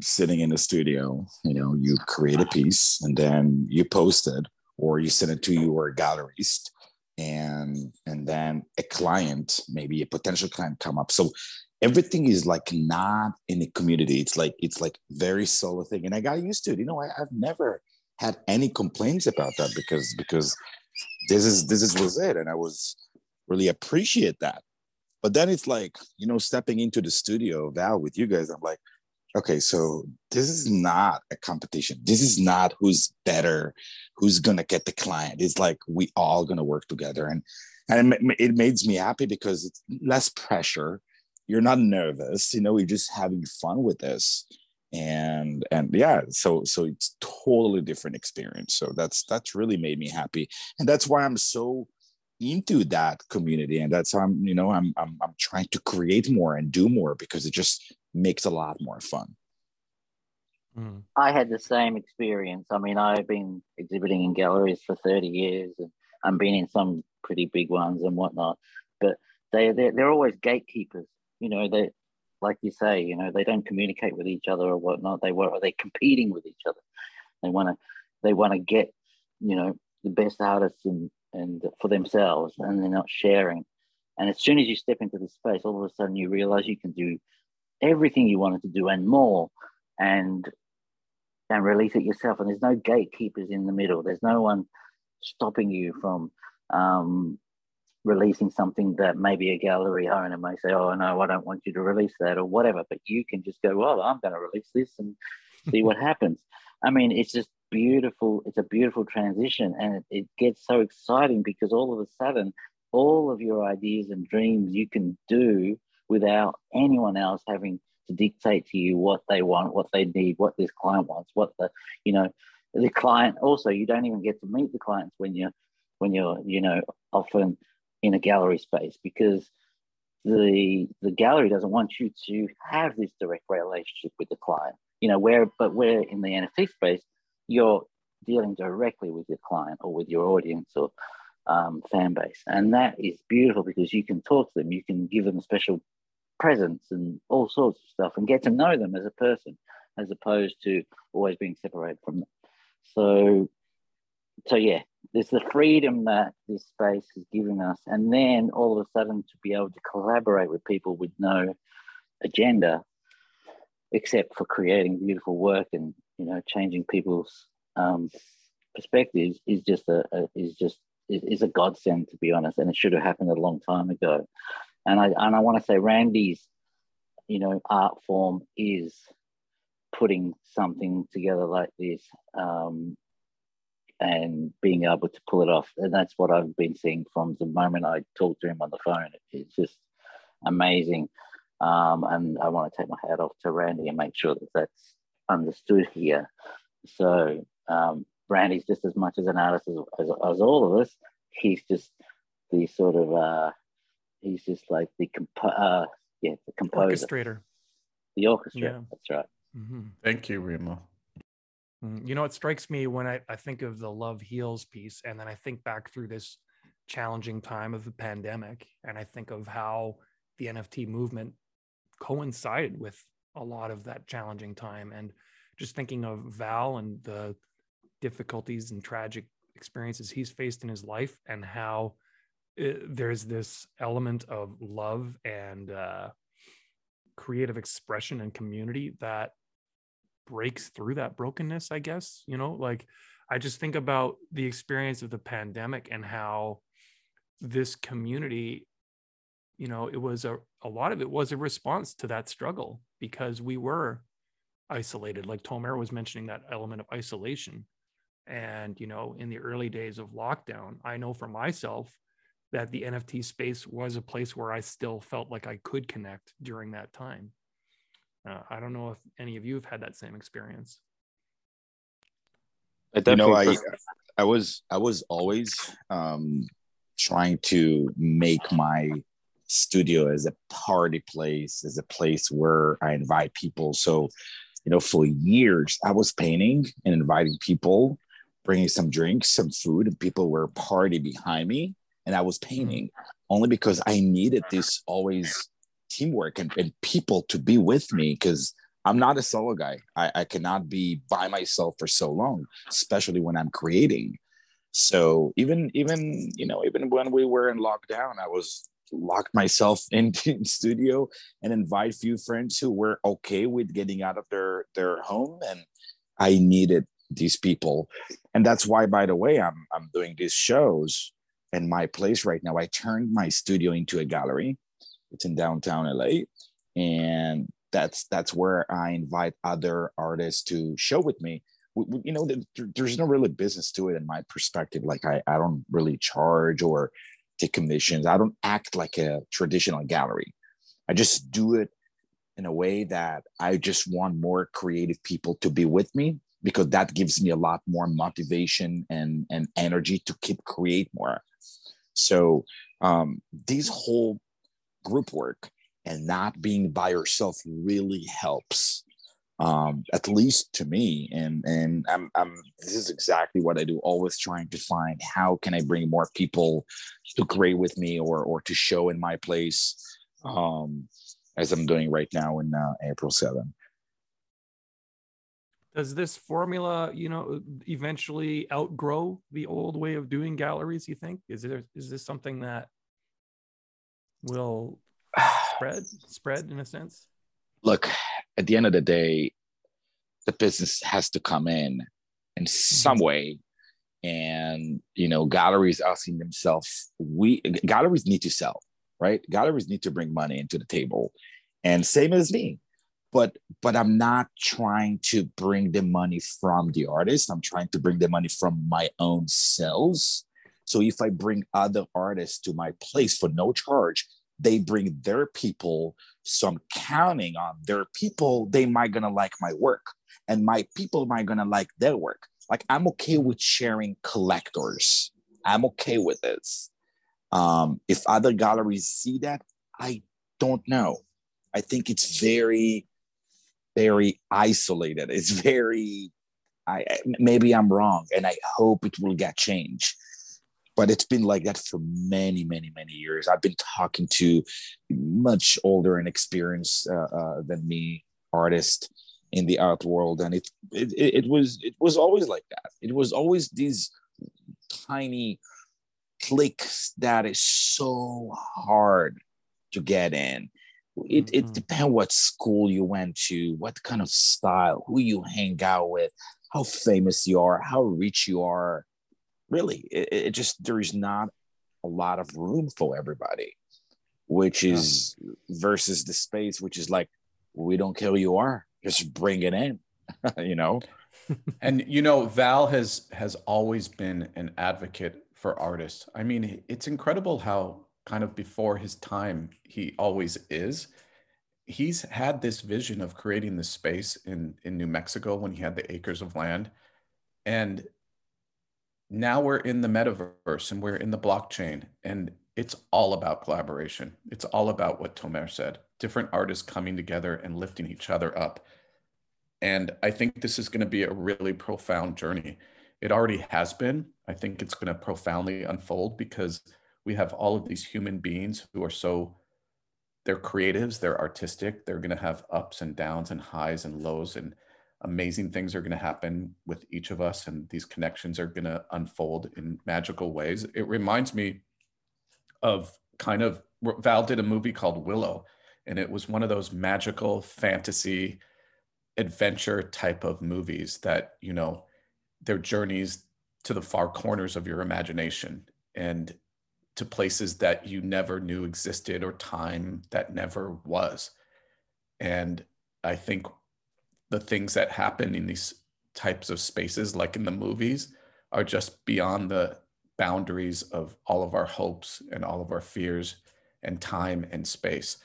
sitting in the studio, you know, you create a piece and then you post it or you send it to your gallerist and and then a client, maybe a potential client come up. So everything is like not in the community. It's like it's like very solo thing. And I got used to it. You know, I, I've never had any complaints about that because because this is this is was it. And I was really appreciate that. But then it's like, you know, stepping into the studio, Val, with you guys, I'm like, okay, so this is not a competition. This is not who's better, who's gonna get the client. It's like we all gonna work together, and and it makes me happy because it's less pressure. You're not nervous, you know. You're just having fun with this, and and yeah, so so it's totally different experience. So that's that's really made me happy, and that's why I'm so into that community and that's how i'm you know I'm, I'm i'm trying to create more and do more because it just makes a lot more fun. Mm. i had the same experience. I mean i've been exhibiting in galleries for 30 years and i've been in some pretty big ones and whatnot but they they're, they're always gatekeepers you know they like you say you know they don't communicate with each other or whatnot. They were they competing with each other. They want to they want to get you know the best artists and and for themselves and they're not sharing. And as soon as you step into the space all of a sudden you realize you can do everything you wanted to do and more and and release it yourself. And there's no gatekeepers in the middle. There's no one stopping you from um, releasing something that maybe a gallery owner may say oh no i don't want you to release that or whatever. But you can just go well i'm going to release this and see what happens. I mean it's just beautiful. It's a beautiful transition and it, it gets so exciting because all of a sudden all of your ideas and dreams you can do without anyone else having to dictate to you what they want what they need what this client wants what the you know the client also you don't even get to meet the clients when you're when you're you know often in a gallery space because the the gallery doesn't want you to have this direct relationship with the client. You know where but we're in the nft space you're dealing directly with your client or with your audience or um, fan base. And that is beautiful because you can talk to them, you can give them special presents and all sorts of stuff and get to know them as a person as opposed to always being separated from them. So, so yeah, there's the freedom that this space has given us. And then all of a sudden to be able to collaborate with people with no agenda except for creating beautiful work and you know changing people's um, perspectives is just a, a is just is, a godsend to be honest and it should have happened a long time ago. And i and i want to say randy's you know art form is putting something together like this um, and being able to pull it off. And that's what i've been seeing from the moment i talked to him on the phone. It's just amazing. Um, and i want to take my hat off to randy and make sure that that's understood here. So um, Randy's just as much as an artist as, as, as, all of us. He's just the sort of uh, he's just like the comp- uh, yeah the composer, orchestrator, the orchestra. Yeah. That's right. Mm-hmm. Thank you, Remo. Mm, you know, it strikes me when I, I think of the Love Heals piece, and then I think back through this challenging time of the pandemic, and I think of how the NFT movement coincided with a lot of that challenging time. And just thinking of Val and the difficulties and tragic experiences he's faced in his life and how it, uh, there's this element of love and uh, creative expression and community that breaks through that brokenness i guess you know? Like i just think about the experience of the pandemic and how this community you know it was a, a lot of it was a response to that struggle because we were isolated. Like tomer was mentioning that element of isolation and you know in the early days of lockdown i know for myself that the nft space was a place where i still felt like i could connect during that time uh, i don't know if any of you have had that same experience I you know i i was i was always um trying to make my studio as a party place, as a place where I invite people. So, you know, for years I was painting and inviting people, bringing some drinks, some food, and people were party behind me. And I was mm-hmm. painting only because I needed this always teamwork and, and people to be with me because I'm not a solo guy. I, I cannot be by myself for so long, especially when I'm creating. So even even you know even when we were in lockdown, I was locked myself in, the studio and invite few friends who were okay with getting out of their their home and i needed these people and that's why by the way i'm i'm doing these shows in my place right now i turned my studio into a gallery it's in downtown la and that's that's where I invite other artists to show with me. You know, there's no really business to it in my perspective. Like I, I don't really charge or take commissions. I don't act like a traditional gallery. I just do it in a way that I just want more creative people to be with me because that gives me a lot more motivation and, and energy to keep create more. So um, these whole group work and not being by yourself really helps um, at least to me and and I'm, I'm this is exactly what i do always trying to find how can i bring more people to create with me or or to show in my place um, as i'm doing right now in uh, april 7 does this formula you know eventually outgrow the old way of doing galleries you think? Is there is this something that will spread spread in a sense? Look at the end of the day the business has to come in in some mm-hmm. way. And you know galleries asking themselves we galleries need to sell right? Galleries need to bring money into the table. And same as me but but i'm not trying to bring the money from the artist. I'm trying to bring the money from my own sales so if i bring other artists to my place for no charge they bring their people. So i'm counting on their people. They might gonna like my work and my people might gonna like their work. Like i'm okay with sharing collectors. I'm okay with this. Um if other galleries see that i don't know. I think it's very very isolated. It's very i maybe i'm wrong and i hope it will get changed but it's been like that for many many many years. I've been talking to much older and experienced uh, uh, than me artists in the art world. And it, it it was it was always like that. It was always these tiny clicks that is so hard to get in it, it mm-hmm. depends what school you went to what kind of style who you hang out with how famous you are how rich you are. Really it, it just there's not a lot of room for everybody which is versus the space which is like we don't care who you are just bring it in you know? And you know val has has always been an advocate for artists. I mean it's incredible how kind of before his time he always is he's had this vision of creating this space in in new mexico when he had the acres of land and now we're in the metaverse and we're in the blockchain and it's all about collaboration. It's all about what Tomer said different artists coming together and lifting each other up. And I think this is going to be a really profound journey. It already has been. I think it's going to profoundly unfold because we have all of these human beings who are so they're creatives, they're artistic, they're going to have ups and downs and highs and lows and amazing things are going to happen with each of us and these connections are going to unfold in magical ways. It reminds me of kind of val did a movie called willow and it was one of those magical fantasy adventure type of movies that you know their journeys to the far corners of your imagination. And to places that you never knew existed or time that never was and i think the things that happen in these types of spaces, like in the movies, are just beyond the boundaries of all of our hopes and all of our fears and time and space.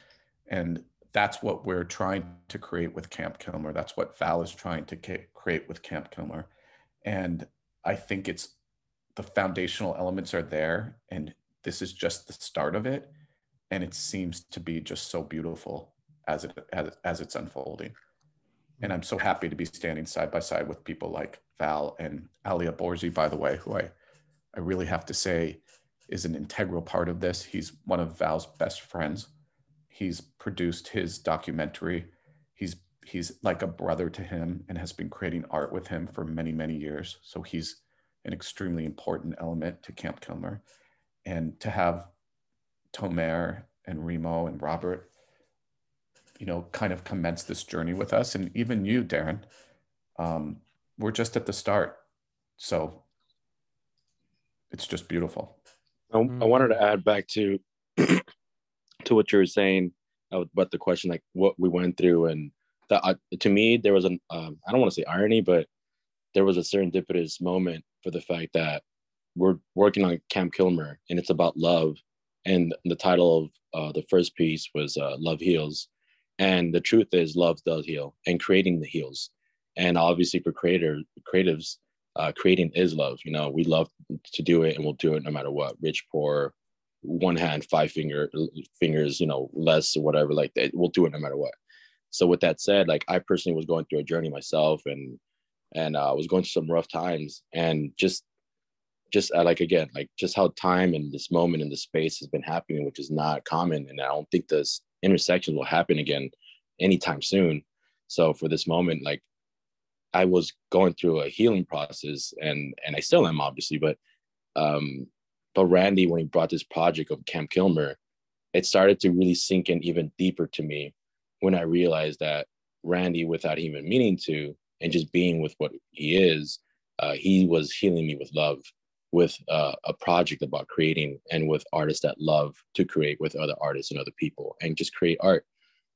And that's what we're trying to create with Camp Kilmer. That's what Val is trying to create with Camp Kilmer. And I think it's the foundational elements are there. And this is just the start of it. And it seems to be just so beautiful as it as, as it's unfolding. And I'm so happy to be standing side by side with people like Val and Alia Borzi, by the way, who I, I really have to say is an integral part of this. He's one of Val's best friends. He's produced his documentary. He's he's like a brother to him and has been creating art with him for many, many years. So he's an extremely important element to Camp Kilmer. And to have Tomer and Remo and Robert you know, kind of commence this journey with us. And even you, Darren, um, we're just at the start. So it's just beautiful. I, I wanted to add back to to what you were saying but the question like what we went through and that uh, to me there was an um, I don't want to say irony, but there was a serendipitous moment for the fact that we're working on Camp Kilmer and it's about love, and the title of uh, the first piece was uh, Love Heals, and the truth is love does heal, and creating the heals, and obviously for creator creatives, uh, creating is love. You know, we love to do it, and we'll do it no matter what, rich, poor, one hand, five finger fingers, you know, less or whatever like that. We'll do it no matter what. So with that said, like I personally was going through a journey myself, and and I uh, was going through some rough times, and just just uh, like again, like just how time and this moment in the space has been happening, which is not common, and I don't think this intersection will happen again anytime soon. So for this moment, like I was going through a healing process, and and I still am obviously, but um, but Randy, when he brought this project of Camp Kilmer, it started to really sink in even deeper to me when I realized that Randy, without even meaning to, and just being with what he is, uh, he was healing me with love, with uh, a project about creating and with artists that love to create with other artists and other people and just create art.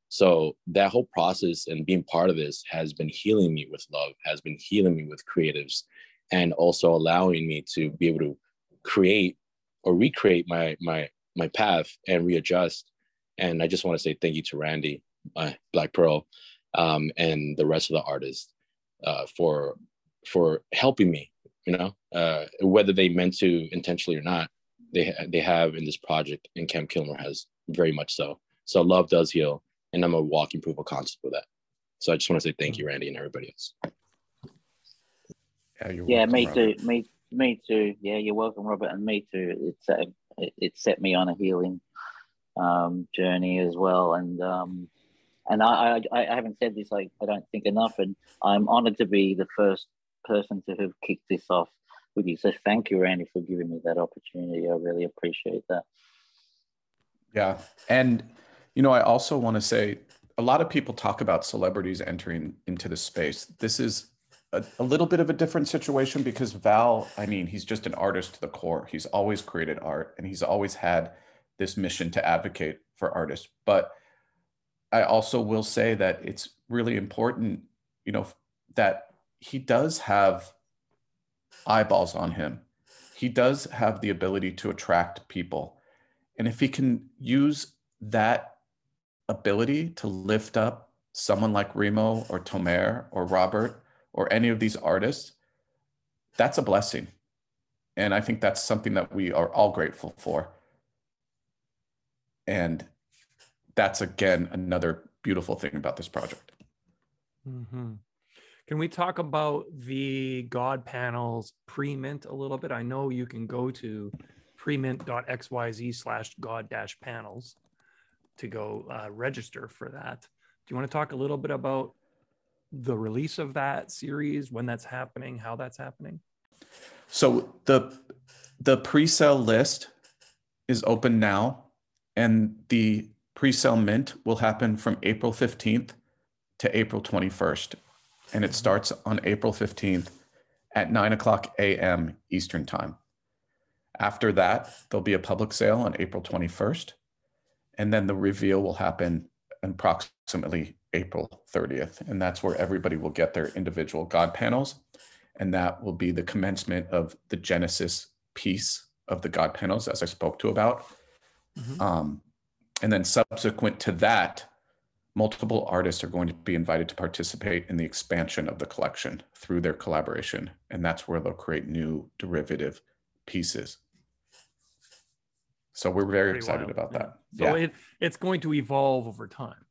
So that whole process and being part of this has been healing me with love, has been healing me with creatives, and also allowing me to be able to create or recreate my my my path and readjust. And I just want to say thank you to Randy, Black Pearl, um, and the rest of the artists uh, for for helping me. You know, uh, whether they meant to intentionally or not, they they have in this project, and Cam Kilmer has very much so. So love does heal, and I'm a walking proof of concept of that. So I just want to say thank you, Randy, and everybody else. Yeah, yeah welcome, me Robert. too. Me me too. Yeah, you're welcome, Robert, and me too. It's uh, it, it set me on a healing um, journey as well, and um, and I, I I haven't said this like I don't think enough, and I'm honored to be the first person to have kicked this off with you. So thank you, Randy, for giving me that opportunity. I really appreciate that. Yeah, and you know, I also want to say a lot of people talk about celebrities entering into the space. This is a, a, little bit of a different situation because Val, I mean, he's just an artist to the core. He's always created art and he's always had this mission to advocate for artists. But I also will say that it's really important, you know, that he does have eyeballs on him. He does have the ability to attract people. And if he can use that ability to lift up someone like Remo or Tomer or Robert or any of these artists, that's a blessing. And I think that's something that we are all grateful for. And that's again another beautiful thing about this project. Mm-hmm. Can we talk about the God panels pre-mint a little bit? I know you can go to premint.xyz slash God dash panels to go uh, register for that. Do you want to talk a little bit about the release of that series, when that's happening, how that's happening? So the the pre-sale list is open now, and the pre-sale mint will happen from April 15th to April 21st, and it starts on April 15th at 9 o'clock a.m. Eastern Time. After that, there'll be a public sale on April 21st, and then the reveal will happen approximately April 30th. And that's where everybody will get their individual God panels. And that will be the commencement of the Genesis piece of the God panels, as I spoke to about. Mm-hmm. Um, and then subsequent to that, multiple artists are going to be invited to participate in the expansion of the collection through their collaboration. And that's where they'll create new derivative pieces. So we're very Pretty excited wild. about yeah. that. So yeah. it, it's going to evolve over time.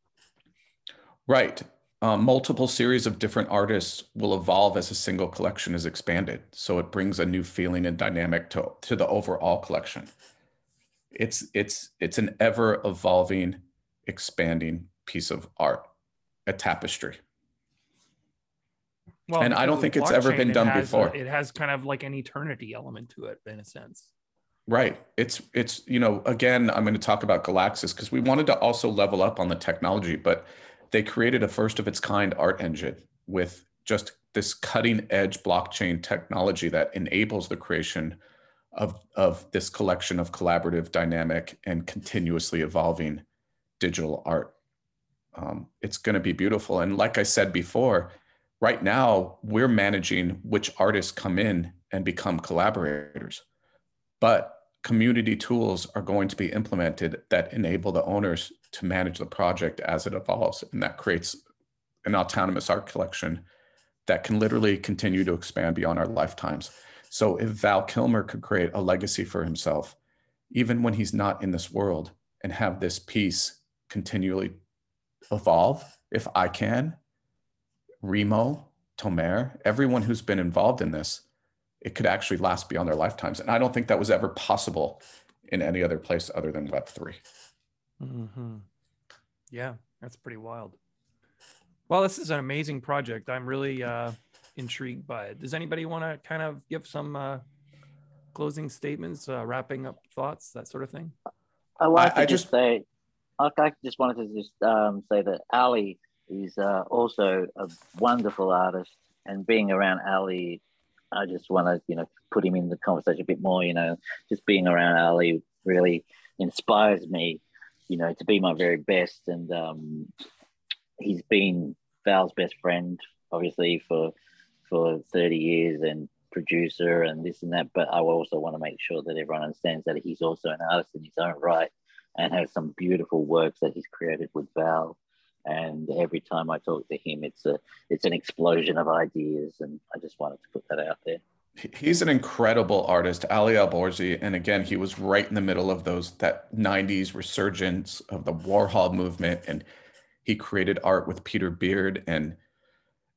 Right. Um, multiple series of different artists will evolve as a single collection is expanded. So it brings a new feeling and dynamic to, to the overall collection. It's it's it's an ever evolving, expanding piece of art, a tapestry. Well, and I don't think it's ever been done before. A, it has kind of like an eternity element to it in a sense. Right. It's it's you know again I'm going to talk about Galaxis because we wanted to also level up on the technology, but they created a first of its kind art engine with just this cutting edge blockchain technology that enables the creation of, of this collection of collaborative, dynamic, and continuously evolving digital art. Um, it's going to be beautiful. And like I said before, right now we're managing which artists come in and become collaborators. But community tools are going to be implemented that enable the owners to manage the project as it evolves. And that creates an autonomous art collection that can literally continue to expand beyond our lifetimes. So if Val Kilmer could create a legacy for himself, even when he's not in this world, and have this piece continually evolve, if I can, Remo, Tomer, everyone who's been involved in this, it could actually last beyond their lifetimes. And I don't think that was ever possible in any other place other than Web3. Mm-hmm. Yeah, that's pretty wild. Well, this is an amazing project. I'm really uh, intrigued by it. Does anybody want to kind of give some uh, closing statements, uh, wrapping up thoughts, that sort of thing? I want to just, just say, I just wanted to just um, say that Ali is uh, also a wonderful artist, and being around Ali, I just want to you know put him in the conversation a bit more. You know, just being around Ali really inspires me, you know, to be my very best, and um, he's been Val's best friend, obviously for for 30 years and producer and this and that. But I also want to make sure that everyone understands that he's also an artist in his own right and has some beautiful works that he's created with Val. And every time I talk to him, it's a it's an explosion of ideas, and I just wanted to put that out there. He's an incredible artist, Ali Alborzi, and again, he was right in the middle of those that '90s resurgence of the Warhol movement, and he created art with Peter Beard, and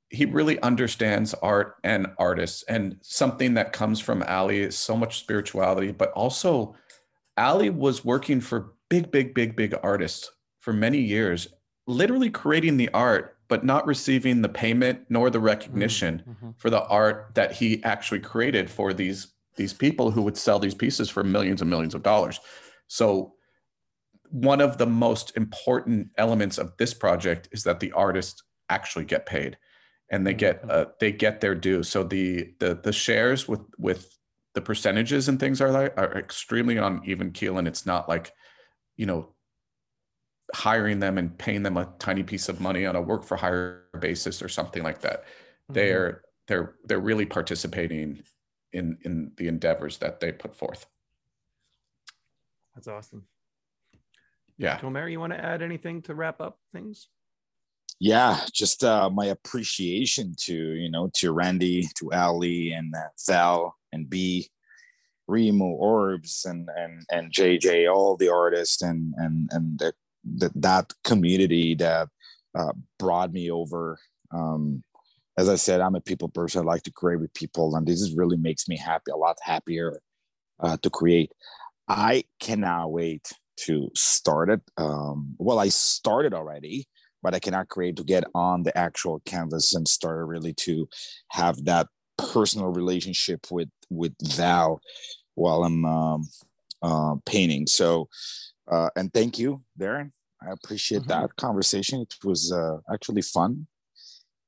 he really understands art and artists. And something that comes from Ali is so much spirituality, but also Ali was working for big, big, big, big artists for many years, literally creating the art, but not receiving the payment nor the recognition mm-hmm. for the art that he actually created for these these people who would sell these pieces for millions and millions of dollars. So one of the most important elements of this project is that the artists actually get paid and they get mm-hmm. uh, they get their due so the the the shares with with the percentages and things are like are extremely uneven keel and it's not like you know hiring them and paying them a tiny piece of money on a work for hire basis or something like that. Mm-hmm. they're they're they're really participating in in the endeavors that they put forth. That's awesome. Yeah. Tomer, you want to add anything to wrap up things? Yeah just uh my appreciation to you know to randy to ali and uh, val and b Remo, Orbs, and and and JJ, all the artists, and and and the, the, that community that uh, brought me over. Um, as I said, I'm a people person. I like to create with people, and this is really makes me happy, a lot happier uh, to create. I cannot wait to start it. Um, well, I started already, but I cannot create to get on the actual canvas and start really to have that personal relationship with with Val while I'm um, uh, painting. So, uh, and thank you, Darren. I appreciate mm-hmm. that conversation. It was uh, actually fun,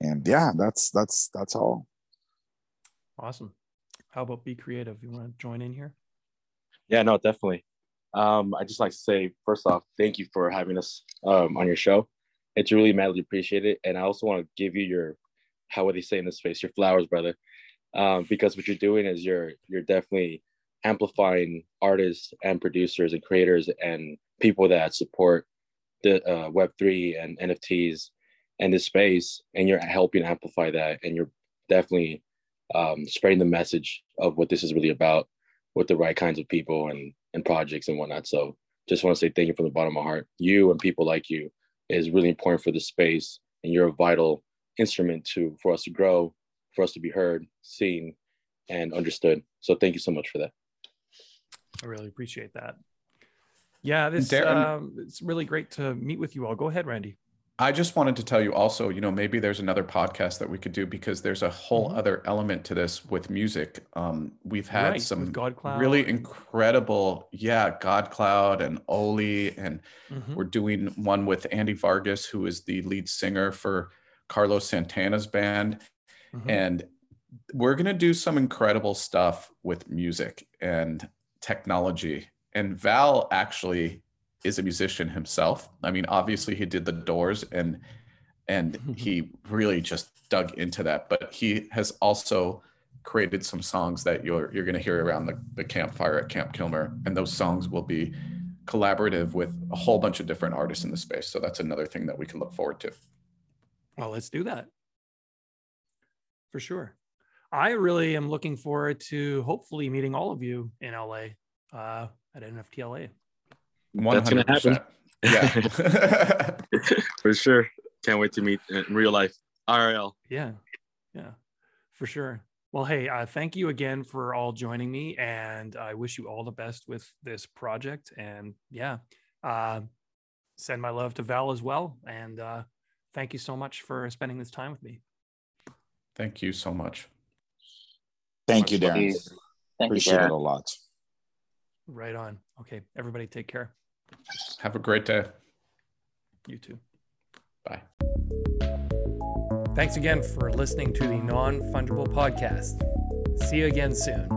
and yeah, that's that's that's all. Awesome. How about be creative? You want to join in here? Yeah, no, definitely. Um, I just like to say first off, thank you for having us um, on your show. It's really madly appreciated, and I also want to give you your, how would they say in this space, your flowers, brother um, because what you're doing is you're you're definitely amplifying artists and producers and creators and people that support the uh, Web three and NFTs and this space, and you're helping amplify that, and you're definitely um, spreading the message of what this is really about with the right kinds of people and and projects and whatnot. So just want to say thank you from the bottom of my heart. You and people like you is really important for the space, and you're a vital instrument to for us to grow for us to be heard, seen, and understood. So thank you so much for that. I really appreciate that. Yeah, this um, it's really great to meet with you all. Go ahead, Randy. I just wanted to tell you also, you know, maybe there's another podcast that we could do because there's a whole mm-hmm. other element to this with music. Um, we've had right, some really incredible, yeah, God Cloud and Oli, and mm-hmm. we're doing one with Andy Vargas, who is the lead singer for Carlos Santana's band. Mm-hmm. And we're going to do some incredible stuff with music and technology. And Val actually is a musician himself. I mean, obviously he did the Doors and and he really just dug into that. But he has also created some songs that you're you're going to hear around the, the campfire at Camp Kilmer, and those songs will be collaborative with a whole bunch of different artists in the space. So that's another thing that we can look forward to. Well, let's do that for sure. I really am looking forward to hopefully meeting all of you in LA uh, at NFTLA. One hundred percent. Yeah, for sure. Can't wait to meet in real life. RL. Yeah, yeah, for sure. Well, hey, uh, thank you again for all joining me, and I wish you all the best with this project. And yeah, uh, send my love to Val as well. And uh, thank you so much for spending this time with me. Thank you so much. Thank you, Darren. Thank Appreciate you, it Darren. a lot. Right on. Okay, everybody, take care. Have a great day. You too. Bye. Thanks again for listening to the Non Fungible Podcast. See you again soon.